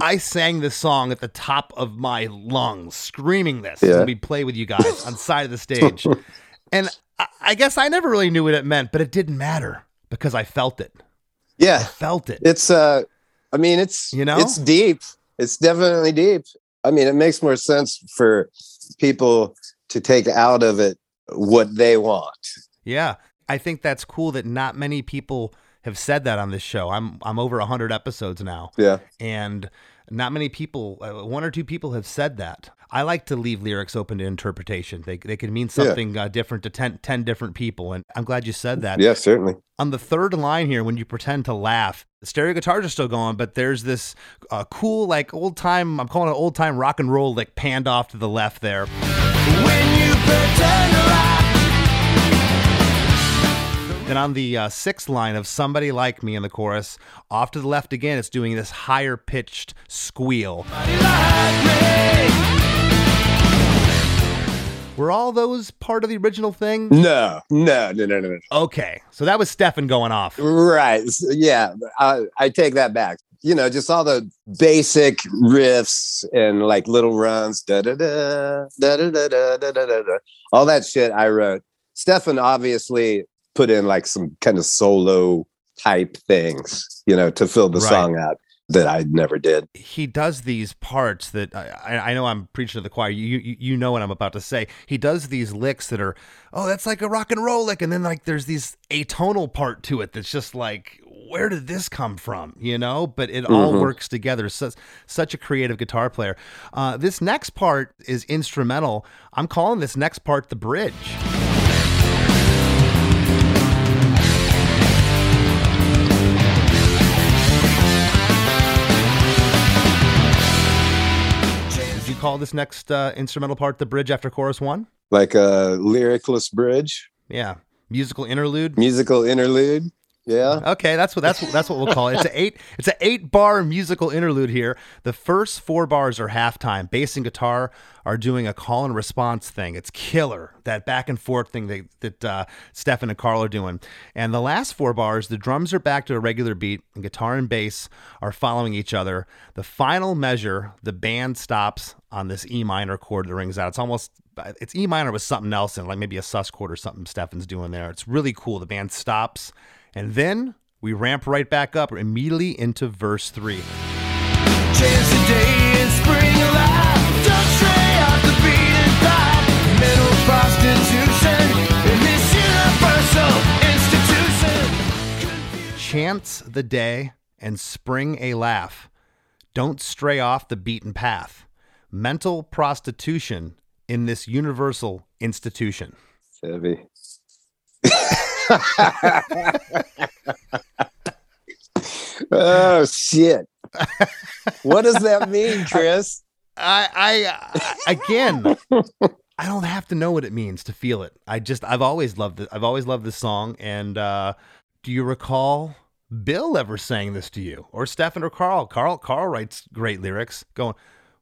B: I sang this song at the top of my lungs, screaming this
D: Yeah.
B: when we play with you guys on side of the stage, and I, I guess I never really knew what it meant, but it didn't matter because I felt it.
D: Yeah, I
B: Felt it.
D: it's uh, I mean, it's
B: You know?
D: it's deep. It's definitely deep. I mean, it makes more sense for people to take out of it what they want.
B: Yeah, I think that's cool that not many people have said that on this show. I'm I'm over hundred episodes now.
D: Yeah.
B: and not many people, uh, one or two people have said that. I like to leave lyrics open to interpretation. They, they can mean something uh, different to 10, 10 different people. And I'm glad you said that.
D: Yeah, certainly.
B: On the third line here, when you pretend to laugh, the stereo guitars are still going, but there's this uh, cool, like old time, I'm calling it old time rock and roll, like panned off to the left there.
C: When you pretend to laugh.
B: Then on the uh, sixth line of Somebody Like Me in the chorus, off to the left again, it's doing this higher pitched squeal. Were all those part of the original thing?
D: No, no, no, no, no, no.
B: Okay, so that was Stefan going off.
D: Right. Yeah, I, I take that back. You know, just all the basic riffs and like little runs, da da da da da da da da da da. da. All that shit I wrote. Stefan obviously put in like some kind of solo type things, you know, to fill the
B: Right.
D: song out that I never did.
B: He does these parts that I, I- know I'm preaching to the choir. You, you you know what I'm about to say. He does these licks that are oh that's like a rock and roll lick, and then like there's these atonal part to it that's just like where did this come from? You know, but it all
D: Mhm.
B: works together. Such such a creative guitar player. Uh, this next part is instrumental. I'm calling this next part the bridge. You call this next uh, instrumental part the bridge after chorus one?
D: Like a lyricless bridge,
B: Yeah, musical interlude.
D: musical interlude. Yeah.
B: Okay, that's what that's what that's what we'll call it. It's an eight it's an eight bar musical interlude here. The first four bars are halftime. Bass and guitar are doing a call and response thing. It's killer. That back and forth thing that that uh, Stefan and Karl are doing. And the last four bars, the drums are back to a regular beat, and guitar and bass are following each other. The final measure, the band stops on this E minor chord that rings out. It's almost it's E minor with something else in, like maybe a sus chord or something Stefan's doing there. It's really cool. The band stops. And then we ramp right back up immediately into verse three.
C: Chance today in spring alive. Don't stray off the beaten path. Mental prostitution in this universal institution.
B: Chance the day and spring a laugh. Don't stray off the beaten path. Mental prostitution in this universal institution.
D: Heavy. Oh shit. What does that mean, Chris?
B: I, I, again, I don't have to know what it means to feel it. I just, I've always loved it. I've always loved this song. And uh, do you recall Bill ever saying this to you, or Stefan or Karl? Karl, Karl writes great lyrics, going,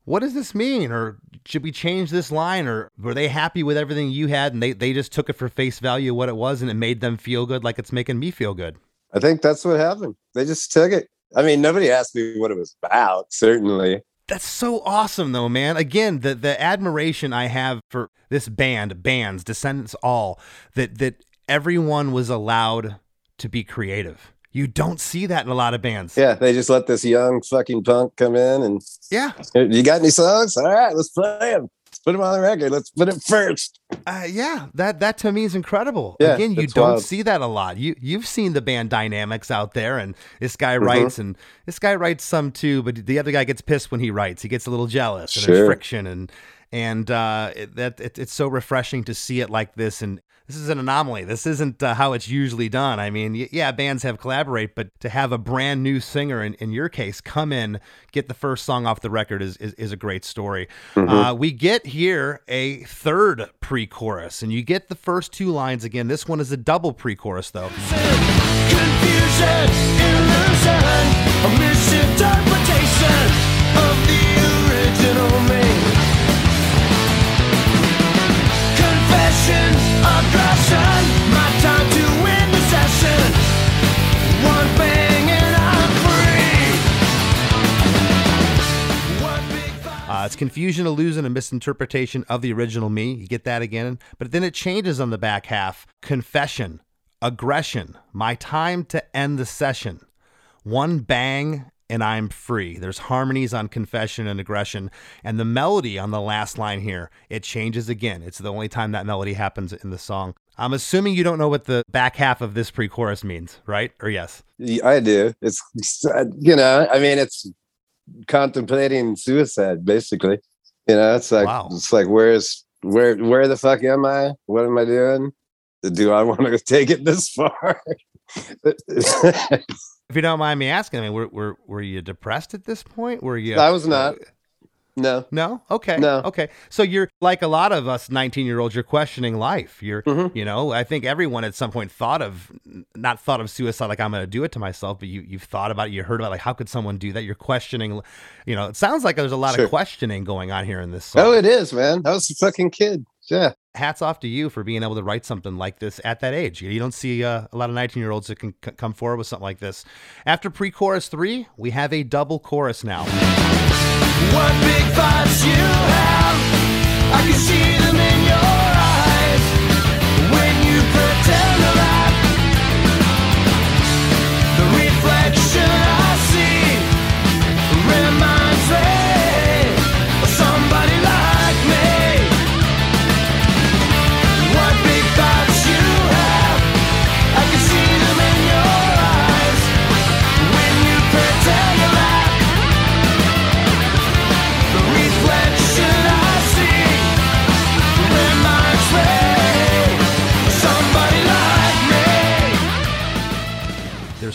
B: "What does this mean?" Or should we change this line? Or were they happy with everything you had, and they they just took it for face value what it was, and it made them feel good, like it's making me feel good.
D: I think that's what happened. They just took it. I mean, nobody asked me what it was about, certainly.
B: That's so awesome, though, man. Again, the the admiration I have for this band, bands, Descendents, all that that everyone was allowed to be creative. You don't see that in a lot of bands.
D: Yeah, they just let this young fucking punk come in and
B: Yeah.
D: you got any songs? All right, let's play them. Let's put them on the record. Let's put it first.
B: Uh, yeah, that that to me is incredible.
D: Yeah,
B: Again, you don't
D: wild.
B: see that a lot. You you've seen the band dynamics out there, and this guy
D: Mhm.
B: writes, and this guy writes some too, but the other guy gets pissed when he writes. He gets a little jealous, and
D: Sure.
B: there's friction, and and uh, it, that it, it's so refreshing to see it like this. And this is an anomaly. This isn't uh, how it's usually done. I mean, y- yeah, bands have collaborate, but to have a brand new singer, in, in your case, come in, get the first song off the record is is, is a great story.
D: Mhm.
B: Uh, we get here a third pre-chorus, and you get the first two lines again. This one is a double pre-chorus, though.
C: Confusion, illusion, Uh,
B: it's confusion, illusion, a misinterpretation of the original me. You get that again. But then it changes on the back half confession, aggression, my time to end the session. One bang and I'm free. There's harmonies on confession and aggression. And the melody on the last line here, it changes again. It's the only time that melody happens in the song. I'm assuming you don't know what the back half of this pre chorus means, right? Or yes?
D: I do. It's, you know, I mean, it's contemplating suicide, basically. You know, it's like,
B: Wow.
D: it's like, where's, where, where the fuck am I? What am I doing? Do I want to take it this far?
B: If you don't mind me asking, I mean, were, were, were you depressed at this point? Were you?
D: I was not. No.
B: No. Okay.
D: No.
B: Okay. So you're like a lot of us 19 year olds. You're questioning life. You're,
D: Mm-hmm.
B: you know, I think everyone at some point thought of, not thought of suicide like I'm going to do it to myself, but you you've thought about it. You heard about it, like how could someone do that? You're questioning. You know, it sounds like there's a lot
D: Sure.
B: of questioning going on here in this song.
D: Oh, it is, man. I was a fucking kid. Yeah.
B: Hats off to you for being able to write something like this at that age. You don't see uh, a lot of 19 year olds that can c- come forward with something like this. After pre chorus three, we have a double chorus now.
C: What big thoughts you have, I can see them in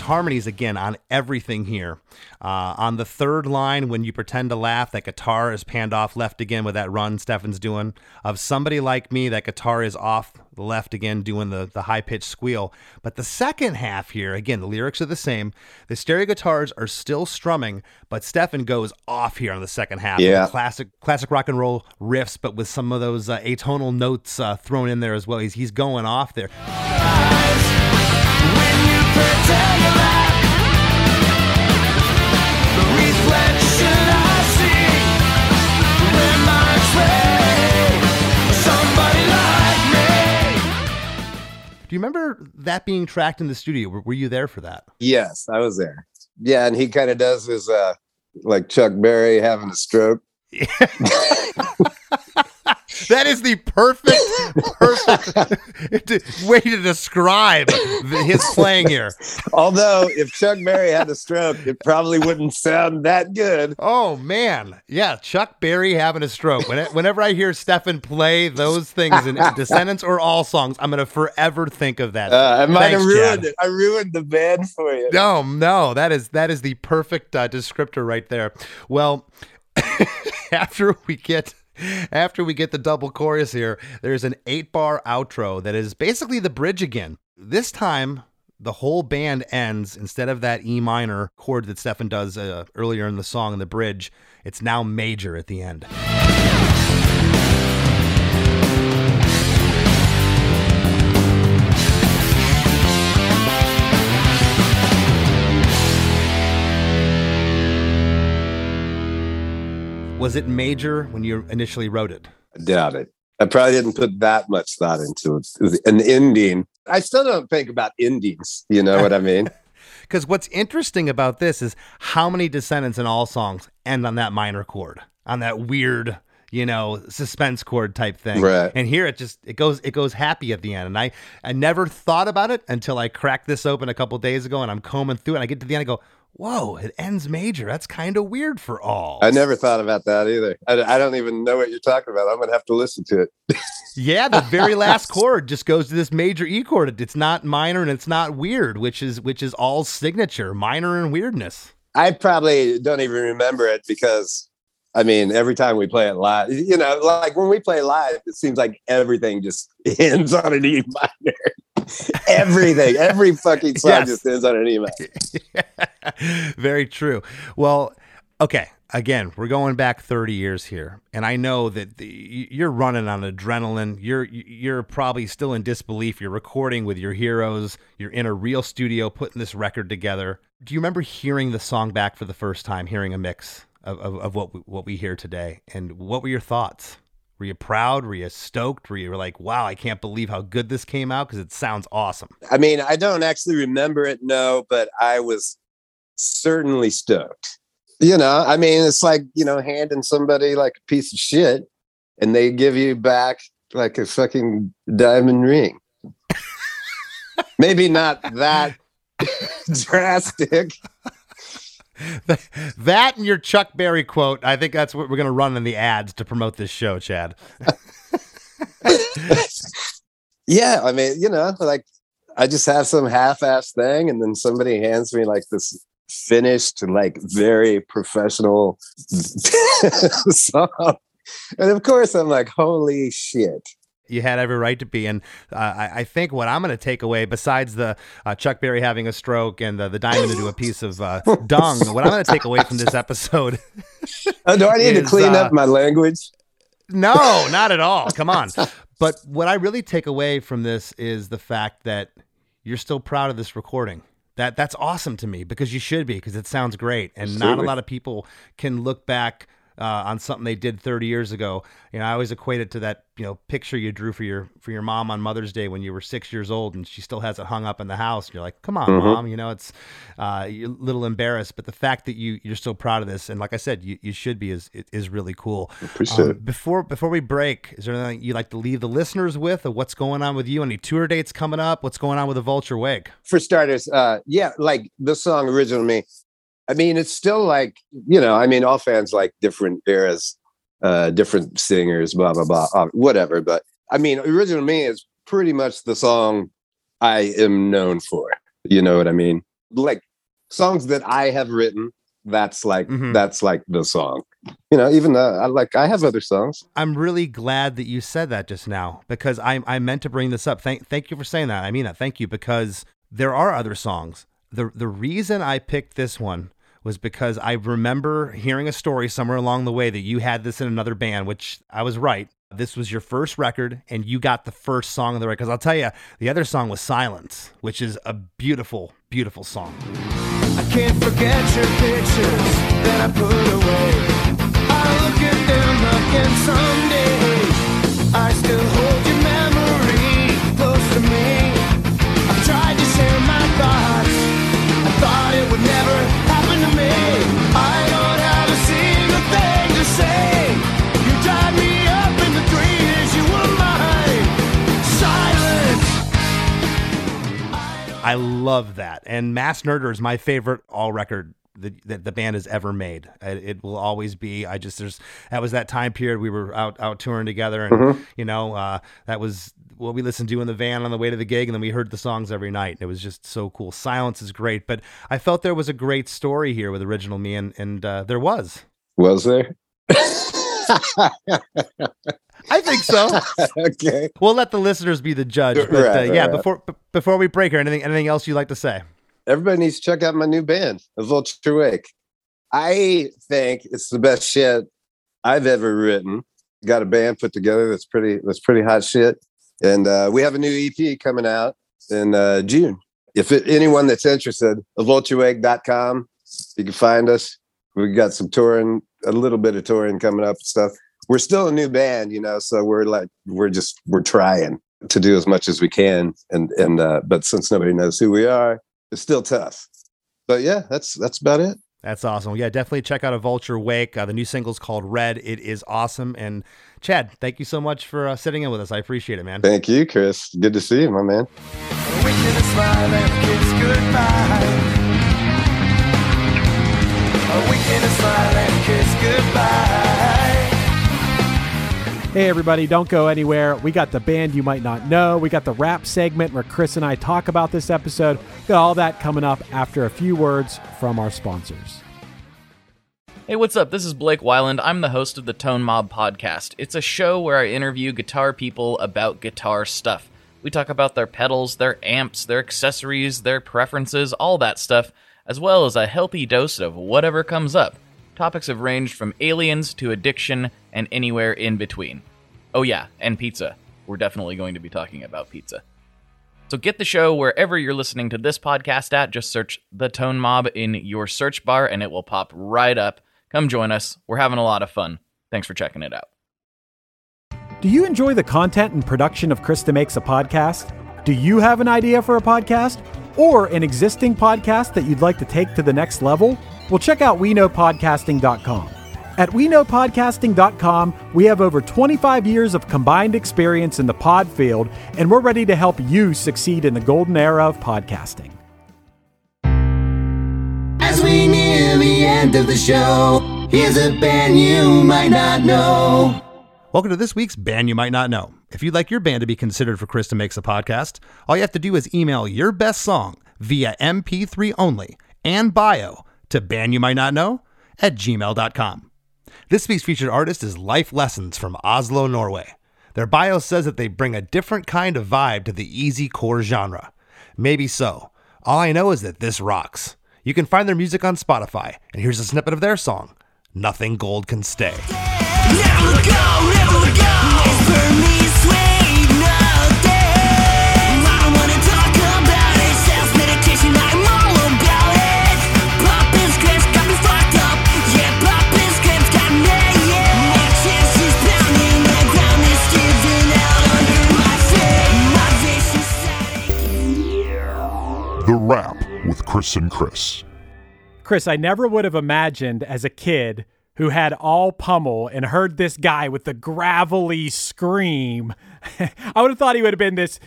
B: harmonies again on everything here. Uh, on the third line, when you pretend to laugh, that guitar is panned off left again with that run Stefan's doing. Of somebody like me, that guitar is off left again, doing the, the high pitched squeal. But the second half here, again, the lyrics are the same. The stereo guitars are still strumming, but Stefan goes off here on the second half.
D: Yeah.
B: Classic, classic rock and roll riffs, but with some of those uh, atonal notes uh, thrown in there as well. He's, he's going off there. Do you remember that being tracked in the studio? Were, you there for that?
D: Yes, I was there. Yeah, and he kind of does his uh like Chuck Berry having a stroke.
B: That is the perfect, perfect way to describe his playing here.
D: Although if Chuck Berry had a stroke, it probably wouldn't sound that good.
B: Oh man, yeah, Chuck Berry having a stroke. Whenever I hear Stefan play those things in Descendents or all songs, I'm gonna forever think of that.
D: Uh, I might have
B: Thanks,
D: ruined
B: Chad.
D: it. I ruined the band for you.
B: No, no, that is that is the perfect uh, descriptor right there. Well, after we get after we get the double chorus here, there's an eight bar outro that is basically the bridge again. This time, the whole band ends instead of that E minor chord that Stefan does uh, earlier in the song in the bridge. It's now major at the end. Was it major when you initially wrote it?
D: I doubt it. I probably didn't put that much thought into it. It was An ending. I still don't think about endings. You know what I mean?
B: Because what's interesting about this is how many Descendents in all songs end on that minor chord, on that weird, you know, suspense chord type thing.
D: Right.
B: And here it just it goes it goes happy at the end. And I I never thought about it until I cracked this open a couple days ago and I'm combing through it and I get to the end and go, whoa, it ends major. That's kind of weird for all.
D: I never thought about that either. I, I don't even know what you're talking about. I'm going to have to listen to it.
B: Yeah, the very last chord just goes to this major E chord. It's not minor and it's not weird, which is which is all signature, minor and weirdness.
D: I probably don't even remember it because, I mean, every time we play it live, you know, like when we play live, it seems like everything just ends on an E minor. everything, every fucking song
B: Yes.
D: just ends on an E minor.
B: Very true. Well, okay. Again, we're going back 30 years here, and I know that the, you're running on adrenaline. You're you're probably still in disbelief. You're recording with your heroes. You're in a real studio putting this record together. Do you remember hearing the song back for the first time, hearing a mix of, of, of what we, what we hear today. And what were your thoughts? Were you proud? Were you stoked? Were you like, wow, I can't believe how good this came out because it sounds awesome.
D: I mean, I don't actually remember it, no, but I was certainly stoked. You know, I mean, it's like, you know, handing somebody like a piece of shit and they give you back like a fucking diamond ring. Maybe not that drastic.
B: that and your Chuck Berry quote, I think that's what we're going to run in the ads to promote this show, Chad.
D: yeah, I mean, you know, like I just have some half-ass thing, and then somebody hands me like this finished, like very professional song, and of course, I'm like, holy shit.
B: You had every right to be, and uh, I, I, think what I'm going to take away, besides the uh, Chuck Berry having a stroke and the, the diamond into a piece of uh, dung, what I'm going to take away from this episode.
D: oh, do I need is, to clean up uh, my language?
B: No, not at all. Come on. But what I really take away from this is the fact that you're still proud of this recording. That that's awesome to me because you should be because it sounds great, and Absolutely. not a lot of people can look back uh, on something they did 30 years ago. You know, I always equate it to that you know picture you drew for your for your mom on Mother's Day when you were six years old, and she still has it hung up in the house. And you're like, "Come on, mm-hmm. mom," you know, it's uh, you're a little embarrassed, but the fact that you you're still proud of this, and like I said, you, you should be is is really cool.
D: Appreciate um,
B: it. Before before we break, is there anything you'd like to leave the listeners with, of what's going on with you? Any tour dates coming up? What's going on with the Vulture Wake?
D: For starters, uh, yeah, like the song original me. I mean, it's still like you know. I mean, all fans like different eras uh, different singers, blah blah blah, uh, whatever. But I mean, original me is pretty much the song I am known for. You know what I mean? Like songs that I have written. That's like mm-hmm. that's like the song. You know, even though I like I have other songs.
B: I'm really glad that you said that just now because I I meant to bring this up. Thank thank you for saying that. I mean that. Thank you because there are other songs. The the reason I picked this one was because I remember hearing a story somewhere along the way that you had this in another band, which I was right. This was your first record, and you got the first song of the record. Because I'll tell you, the other song was Silence, which is a beautiful, beautiful song.
C: I can't forget your pictures that I put away. I look at them again someday. I still hold your memory close to me. I've tried to share my thoughts. I thought it would never
B: I love that. And Mass Nerder is my favorite all record that the, the, band has ever made. It, it, will always be. I just there's that was that time period we were out out touring together, and mm-hmm. you know uh, that was what we listened to in the van on the way to the gig, and then we heard the songs every night. It was just so cool. Silence is great, but I felt there was a great story here with original me, and and uh, there was.
D: Was there?
B: I think so.
D: okay.
B: We'll let the listeners be the judge. But right, uh, yeah, right. before b- before we break here, anything anything else you'd like to say?
D: Everybody needs to check out my new band, Vulture Wake. I think it's the best shit I've ever written. Got a band put together that's pretty that's pretty hot shit, and uh, we have a new EP coming out in uh, June. If it, anyone that's interested, vulturewake.com, you can find us. We got some touring, a little bit of touring coming up and stuff we're still a new band, you know, so we're like we're just we're trying to do as much as we can, and and uh, but since nobody knows who we are, it's still tough. But yeah, that's that's about it.
B: That's awesome. Yeah, definitely check out a Vulture Wake. Uh, the new single's called Red. It is awesome. And Chad, thank you so much for uh, sitting in with us. I appreciate it, man.
D: Thank you, Chris. Good to see you, my man.
E: Hey, everybody, don't go anywhere. We got the band you might not know. We got the rap segment where Chris and I talk about this episode. We got all that coming up after a few words from our sponsors.
J: Hey, what's up? This is Blake Wyland. I'm the host of the Tone Mob podcast. It's a show where I interview guitar people about guitar stuff. We talk about their pedals, their amps, their accessories, their preferences, all that stuff, as well as a healthy dose of whatever comes up. Topics have ranged from aliens to addiction and anywhere in between. Oh, yeah, and pizza. We're definitely going to be talking about pizza. So get the show wherever you're listening to this podcast at. Just search The Tone Mob in your search bar and it will pop right up. Come join us. We're having a lot of fun. Thanks for checking it out.
E: Do you enjoy the content and production of Chris DeMakes a Podcast? Do you have an idea for a podcast or an existing podcast that you'd like to take to the next level? Well, check out WeKnowPodcasting.com. At WeKnowPodcasting.com, we have over 25 years of combined experience in the pod field, and we're ready to help you succeed in the golden era of podcasting.
C: As we near the end of the show, here's a band you might not know.
B: Welcome to this week's Band You Might Not Know. If you'd like your band to be considered for Chris DeMakes a Podcast, all you have to do is email your best song via MP3 only and bio to bandyoumightnotknow at gmail.com. This week's featured artist is Life Lessons from Oslo, Norway. Their bio says that they bring a different kind of vibe to the easy core genre. Maybe so. All I know is that this rocks. You can find their music on Spotify, and here's a snippet of their song, Nothing Gold Can Stay.
C: Never go, never go.
K: Chris and Chris.
E: Chris, I never would have imagined as a kid who had all pummel and heard this guy with the gravelly scream. I would have thought he would have been this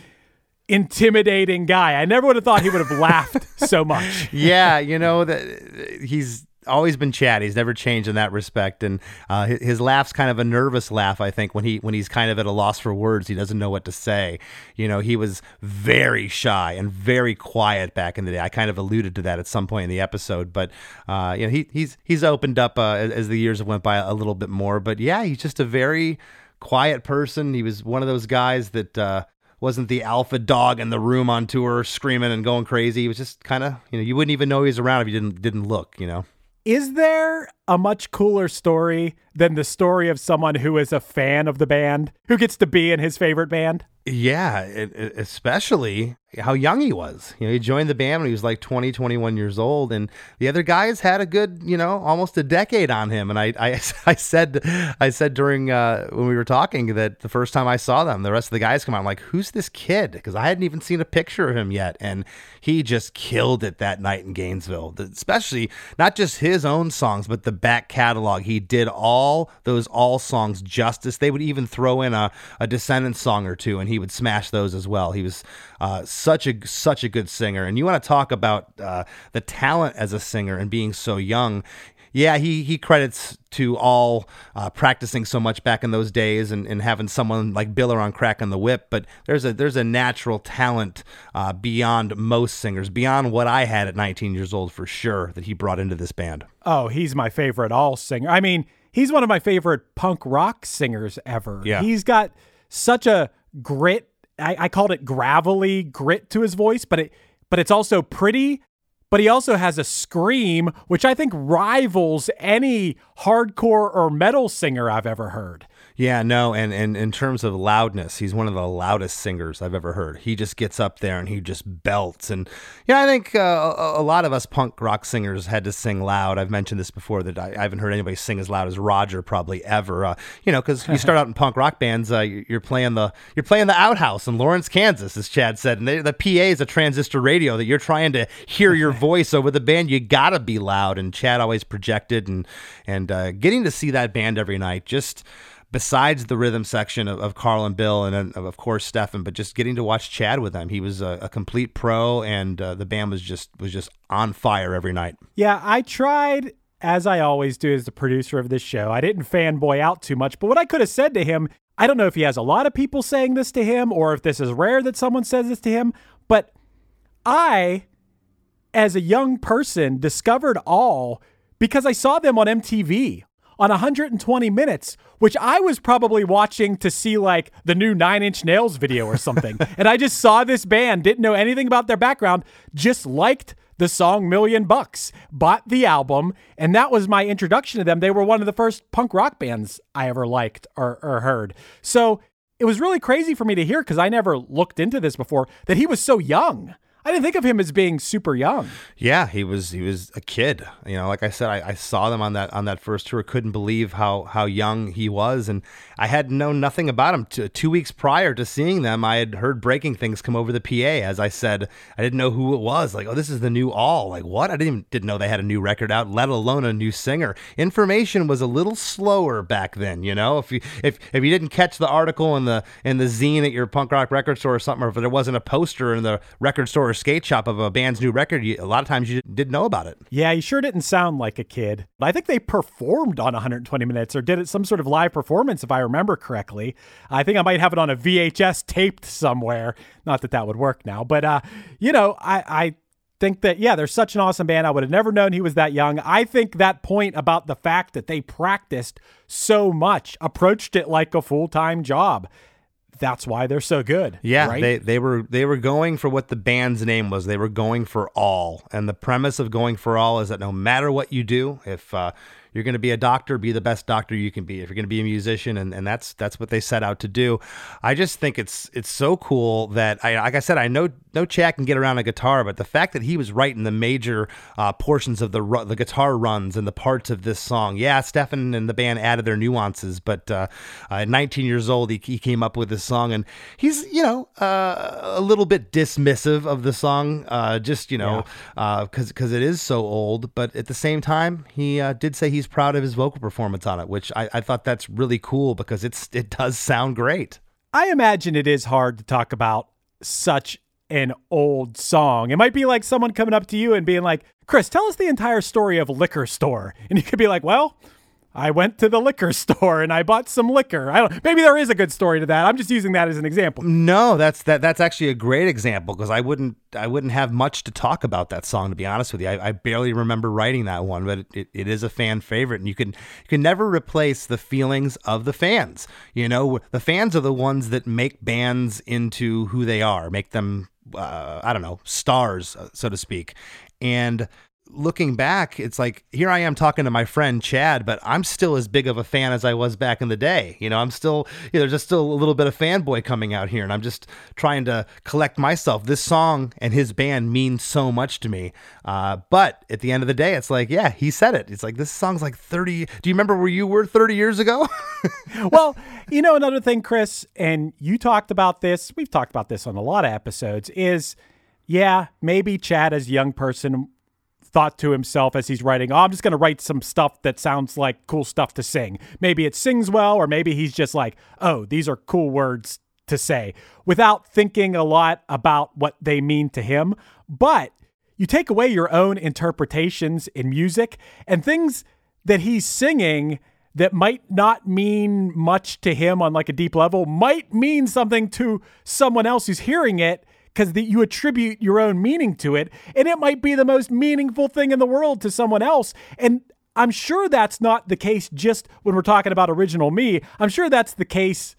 E: intimidating guy. I never would have thought he would have laughed so much.
B: yeah, you know that uh, he's always been chatty. He's never changed in that respect, and uh, his, his laugh's kind of a nervous laugh. I think when he when he's kind of at a loss for words, he doesn't know what to say. You know, he was very shy and very quiet back in the day. I kind of alluded to that at some point in the episode, but uh, you know, he he's he's opened up uh, as, as the years have went by a little bit more. But yeah, he's just a very quiet person. He was one of those guys that. Uh, wasn't the alpha dog in the room on tour screaming and going crazy. He was just kind of, you know, you wouldn't even know he was around if you didn't didn't look, you know.
E: Is there a much cooler story than the story of someone who is a fan of the band who gets to be in his favorite band?
B: Yeah, it, it- especially how young he was. You know, he joined the band when he was like 20, 21 years old, and the other guys had a good, you know, almost a decade on him. And I, I, I said, I said during uh, when we were talking that the first time I saw them, the rest of the guys come out. I'm like, who's this kid? Because I hadn't even seen a picture of him yet, and he just killed it that night in Gainesville. Especially not just his own songs, but the back catalog. He did all those all songs justice. They would even throw in a, a Descendents song or two, and he would smash those as well. He was uh, such a such a good singer. And you want to talk about uh, the talent as a singer and being so young. Yeah, he he credits to all uh, practicing so much back in those days and, and having someone like Biller on cracking the whip. But there's a there's a natural talent uh, beyond most singers, beyond what I had at 19 years old for sure that he brought into this band.
E: Oh, he's my favorite all singer. I mean, he's one of my favorite punk rock singers ever.
B: Yeah.
E: He's got such a grit. I, I called it gravelly grit to his voice, but it but it's also pretty. But he also has a scream, which I think rivals any hardcore or metal singer I've ever heard.
B: Yeah, no, and, and in terms of loudness, he's one of the loudest singers I've ever heard. He just gets up there and he just belts. And yeah, I think uh, a, a lot of us punk rock singers had to sing loud. I've mentioned this before that I, I haven't heard anybody sing as loud as Roger probably ever. Uh, you know, because you start out in punk rock bands, uh, you- you're playing the you're playing the outhouse in Lawrence, Kansas, as Chad said, and they, the PA is a transistor radio that you're trying to hear your voice over the band. You gotta be loud, and Chad always projected, and and uh, getting to see that band every night just besides the rhythm section of, of Karl and Bill and of course Stefan, but just getting to watch Chad with them. He was a, a complete pro, and uh, the band was just was just on fire every night.
E: Yeah, I tried, as I always do as the producer of this show. I didn't fanboy out too much, but what I could have said to him, I don't know if he has a lot of people saying this to him or if this is rare that someone says this to him, but I, as a young person, discovered all because I saw them on MTV on 120 minutes, which I was probably watching to see like the new Nine Inch Nails video or something. and I just saw this band, didn't know anything about their background, just liked the song Million Bucks, bought the album, and that was my introduction to them. They were one of the first punk rock bands I ever liked or, or heard. So it was really crazy for me to hear because I never looked into this before that he was so young. I didn't think of him as being super young.
B: Yeah, he was he was a kid. You know, like I said, I, I saw them on that on that first tour. Couldn't believe how how young he was, and I had known nothing about him. Two, two weeks prior to seeing them, I had heard breaking things come over the PA. As I said, I didn't know who it was. Like, oh, this is the new All. Like, what? I didn't even, didn't know they had a new record out, let alone a new singer. Information was a little slower back then. You know, if you if if you didn't catch the article in the in the zine at your punk rock record store or something, or if there wasn't a poster in the record store or skate shop of a band's new record, you, a lot of times you didn't know about it.
E: Yeah, he sure didn't sound like a kid. I think they performed on 120 minutes or did it some sort of live performance, if I remember correctly. I think I might have it on a VHS taped somewhere. Not that that would work now, but uh, you know, I, I think that yeah, they're such an awesome band. I would have never known he was that young. I think that point about the fact that they practiced so much, approached it like a full time job that's why they're so good.
B: Yeah,
E: right?
B: they they were they were going for what the band's name was. They were going for all, and the premise of going for all is that no matter what you do, if uh, you're going to be a doctor, be the best doctor you can be. If you're going to be a musician, and, and that's that's what they set out to do. I just think it's it's so cool that I like I said I know no Chad can get around a guitar, but the fact that he was writing the major uh, portions of the the guitar runs and the parts of this song. Yeah, Stefan and the band added their nuances, but uh, at 19 years old, he, he came up with this song, and he's you know uh, a little bit dismissive of the song, uh, just you know because because it is so old. But at the same time, he uh, did say he's proud of his vocal performance on it, which I, I thought that's really cool because it's it does sound great.
E: I imagine it is hard to talk about such an old song. It might be like someone coming up to you and being like, Chris, tell us the entire story of Liquor Store. And you could be like, well, I went to the liquor store and I bought some liquor. I don't maybe there is a good story to that. I'm just using that as an example.
B: No, that's that that's actually a great example because I wouldn't I wouldn't have much to talk about that song to be honest with you. I, I barely remember writing that one, but it, it, it is a fan favorite and you can you can never replace the feelings of the fans. You know, the fans are the ones that make bands into who they are, make them uh, I don't know, stars, uh, so to speak. And looking back, it's like here I am talking to my friend Chad, but I'm still as big of a fan as I was back in the day. You know, I'm still, you know, just still a little bit of fanboy coming out here, and I'm just trying to collect myself. This song and his band mean so much to me. Uh, but at the end of the day, it's like, yeah, he said it. It's like this song's like 30. Do you remember where you were 30 years ago?
E: well, you know, another thing, Chris, and you talked about this. We've talked about this on a lot of episodes. Is yeah, maybe Chad as a young person thought to himself as he's writing, oh, I'm just going to write some stuff that sounds like cool stuff to sing. Maybe it sings well, or maybe he's just like, oh, these are cool words to say without thinking a lot about what they mean to him. But you take away your own interpretations in music and things that he's singing that might not mean much to him on like a deep level might mean something to someone else who's hearing it because you attribute your own meaning to it, and it might be the most meaningful thing in the world to someone else. And I'm sure that's not the case just when we're talking about original me. I'm sure that's the case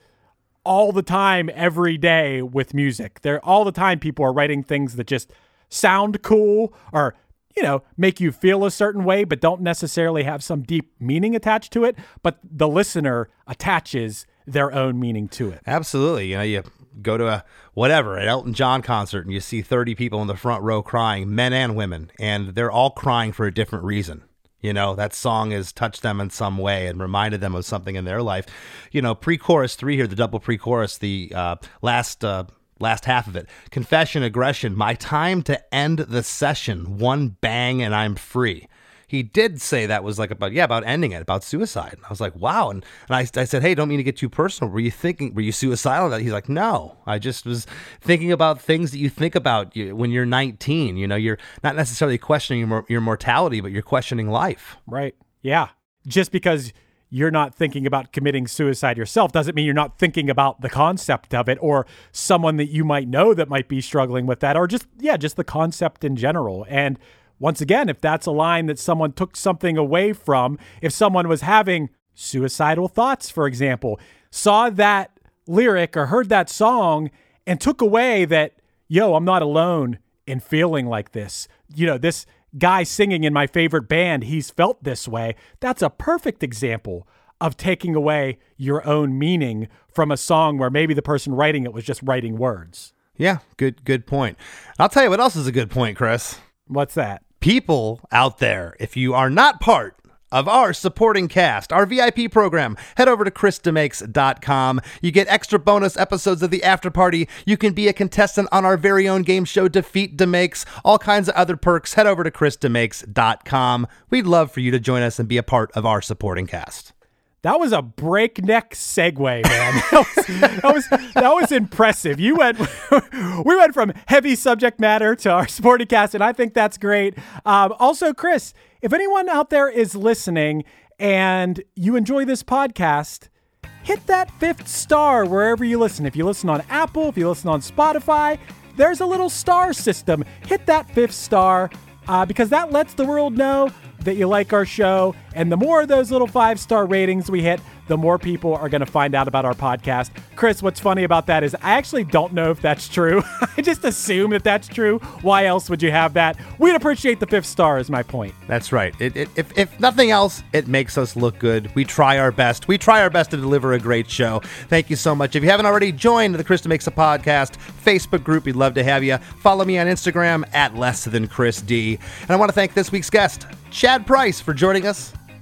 E: all the time, every day with music. There, all the time, people are writing things that just sound cool or you know, make you feel a certain way, but don't necessarily have some deep meaning attached to it. But the listener attaches their own meaning to it.
B: Absolutely. You know, you go to a whatever an Elton John concert and you see 30 people in the front row crying, men and women, and they're all crying for a different reason. You know, that song has touched them in some way and reminded them of something in their life. You know, pre chorus three here, the double pre chorus, the uh, last. Uh, last half of it. Confession, aggression, my time to end the session. One bang and I'm free he did say that was like about yeah about ending it about suicide. I was like wow, and, and I, I said hey don't mean to get too personal. Were you thinking were you suicidal? That He's like no, I just was thinking about things that you think about when you're 19. You know you're not necessarily questioning your, your mortality, but you're questioning life.
E: Right? Yeah. Just because you're not thinking about committing suicide yourself doesn't mean you're not thinking about the concept of it or someone that you might know that might be struggling with that or just yeah just the concept in general and once again, if that's a line that someone took something away from, if someone was having suicidal thoughts, for example, saw that lyric or heard that song and took away that, yo, I'm not alone in feeling like this. You know, this guy singing in my favorite band, he's felt this way. That's a perfect example of taking away your own meaning from a song where maybe the person writing it was just writing words.
B: Yeah, good good point. I'll tell you what else is a good point, Chris.
E: What's that?
B: People out there, if you are not part of our supporting cast, our VIP program, head over to chrisdemakes.com. You get extra bonus episodes of the after party. You can be a contestant on our very own game show, Defeat Demakes, all kinds of other perks. Head over to chrisdemakes.com. We'd love for you to join us and be a part of our supporting cast.
E: That was a breakneck segue, man. That was, that was that was impressive. You went, we went from heavy subject matter to our sporty cast, and I think that's great. Um, also, Chris, if anyone out there is listening and you enjoy this podcast, hit that fifth star wherever you listen. If you listen on Apple, if you listen on Spotify, there's a little star system. Hit that fifth star uh, because that lets the world know that you like our show. And the more of those little five star ratings we hit, the more people are going to find out about our podcast. Chris, what's funny about that is I actually don't know if that's true. I just assume that that's true. Why else would you have that? We'd appreciate the fifth star, is my point.
B: That's right. It, it, if, if nothing else, it makes us look good. We try our best. We try our best to deliver a great show. Thank you so much. If you haven't already joined the Chris DeMakes a Podcast Facebook group, we'd love to have you. Follow me on Instagram at less than Chris D. And I want to thank this week's guest, Chad Price, for joining us.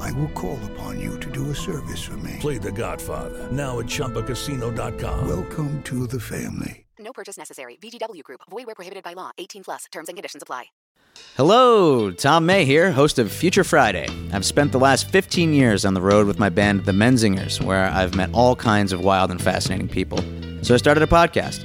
L: I will call upon you to do a service for me.
M: Play The Godfather now at ChumbaCasino.com.
L: Welcome to the family.
N: No purchase necessary. VGW Group. Void where prohibited by law. 18 plus. Terms and conditions apply.
O: Hello, Tom May here, host of Future Friday. I've spent the last 15 years on the road with my band, The Menzingers, where I've met all kinds of wild and fascinating people. So I started a podcast.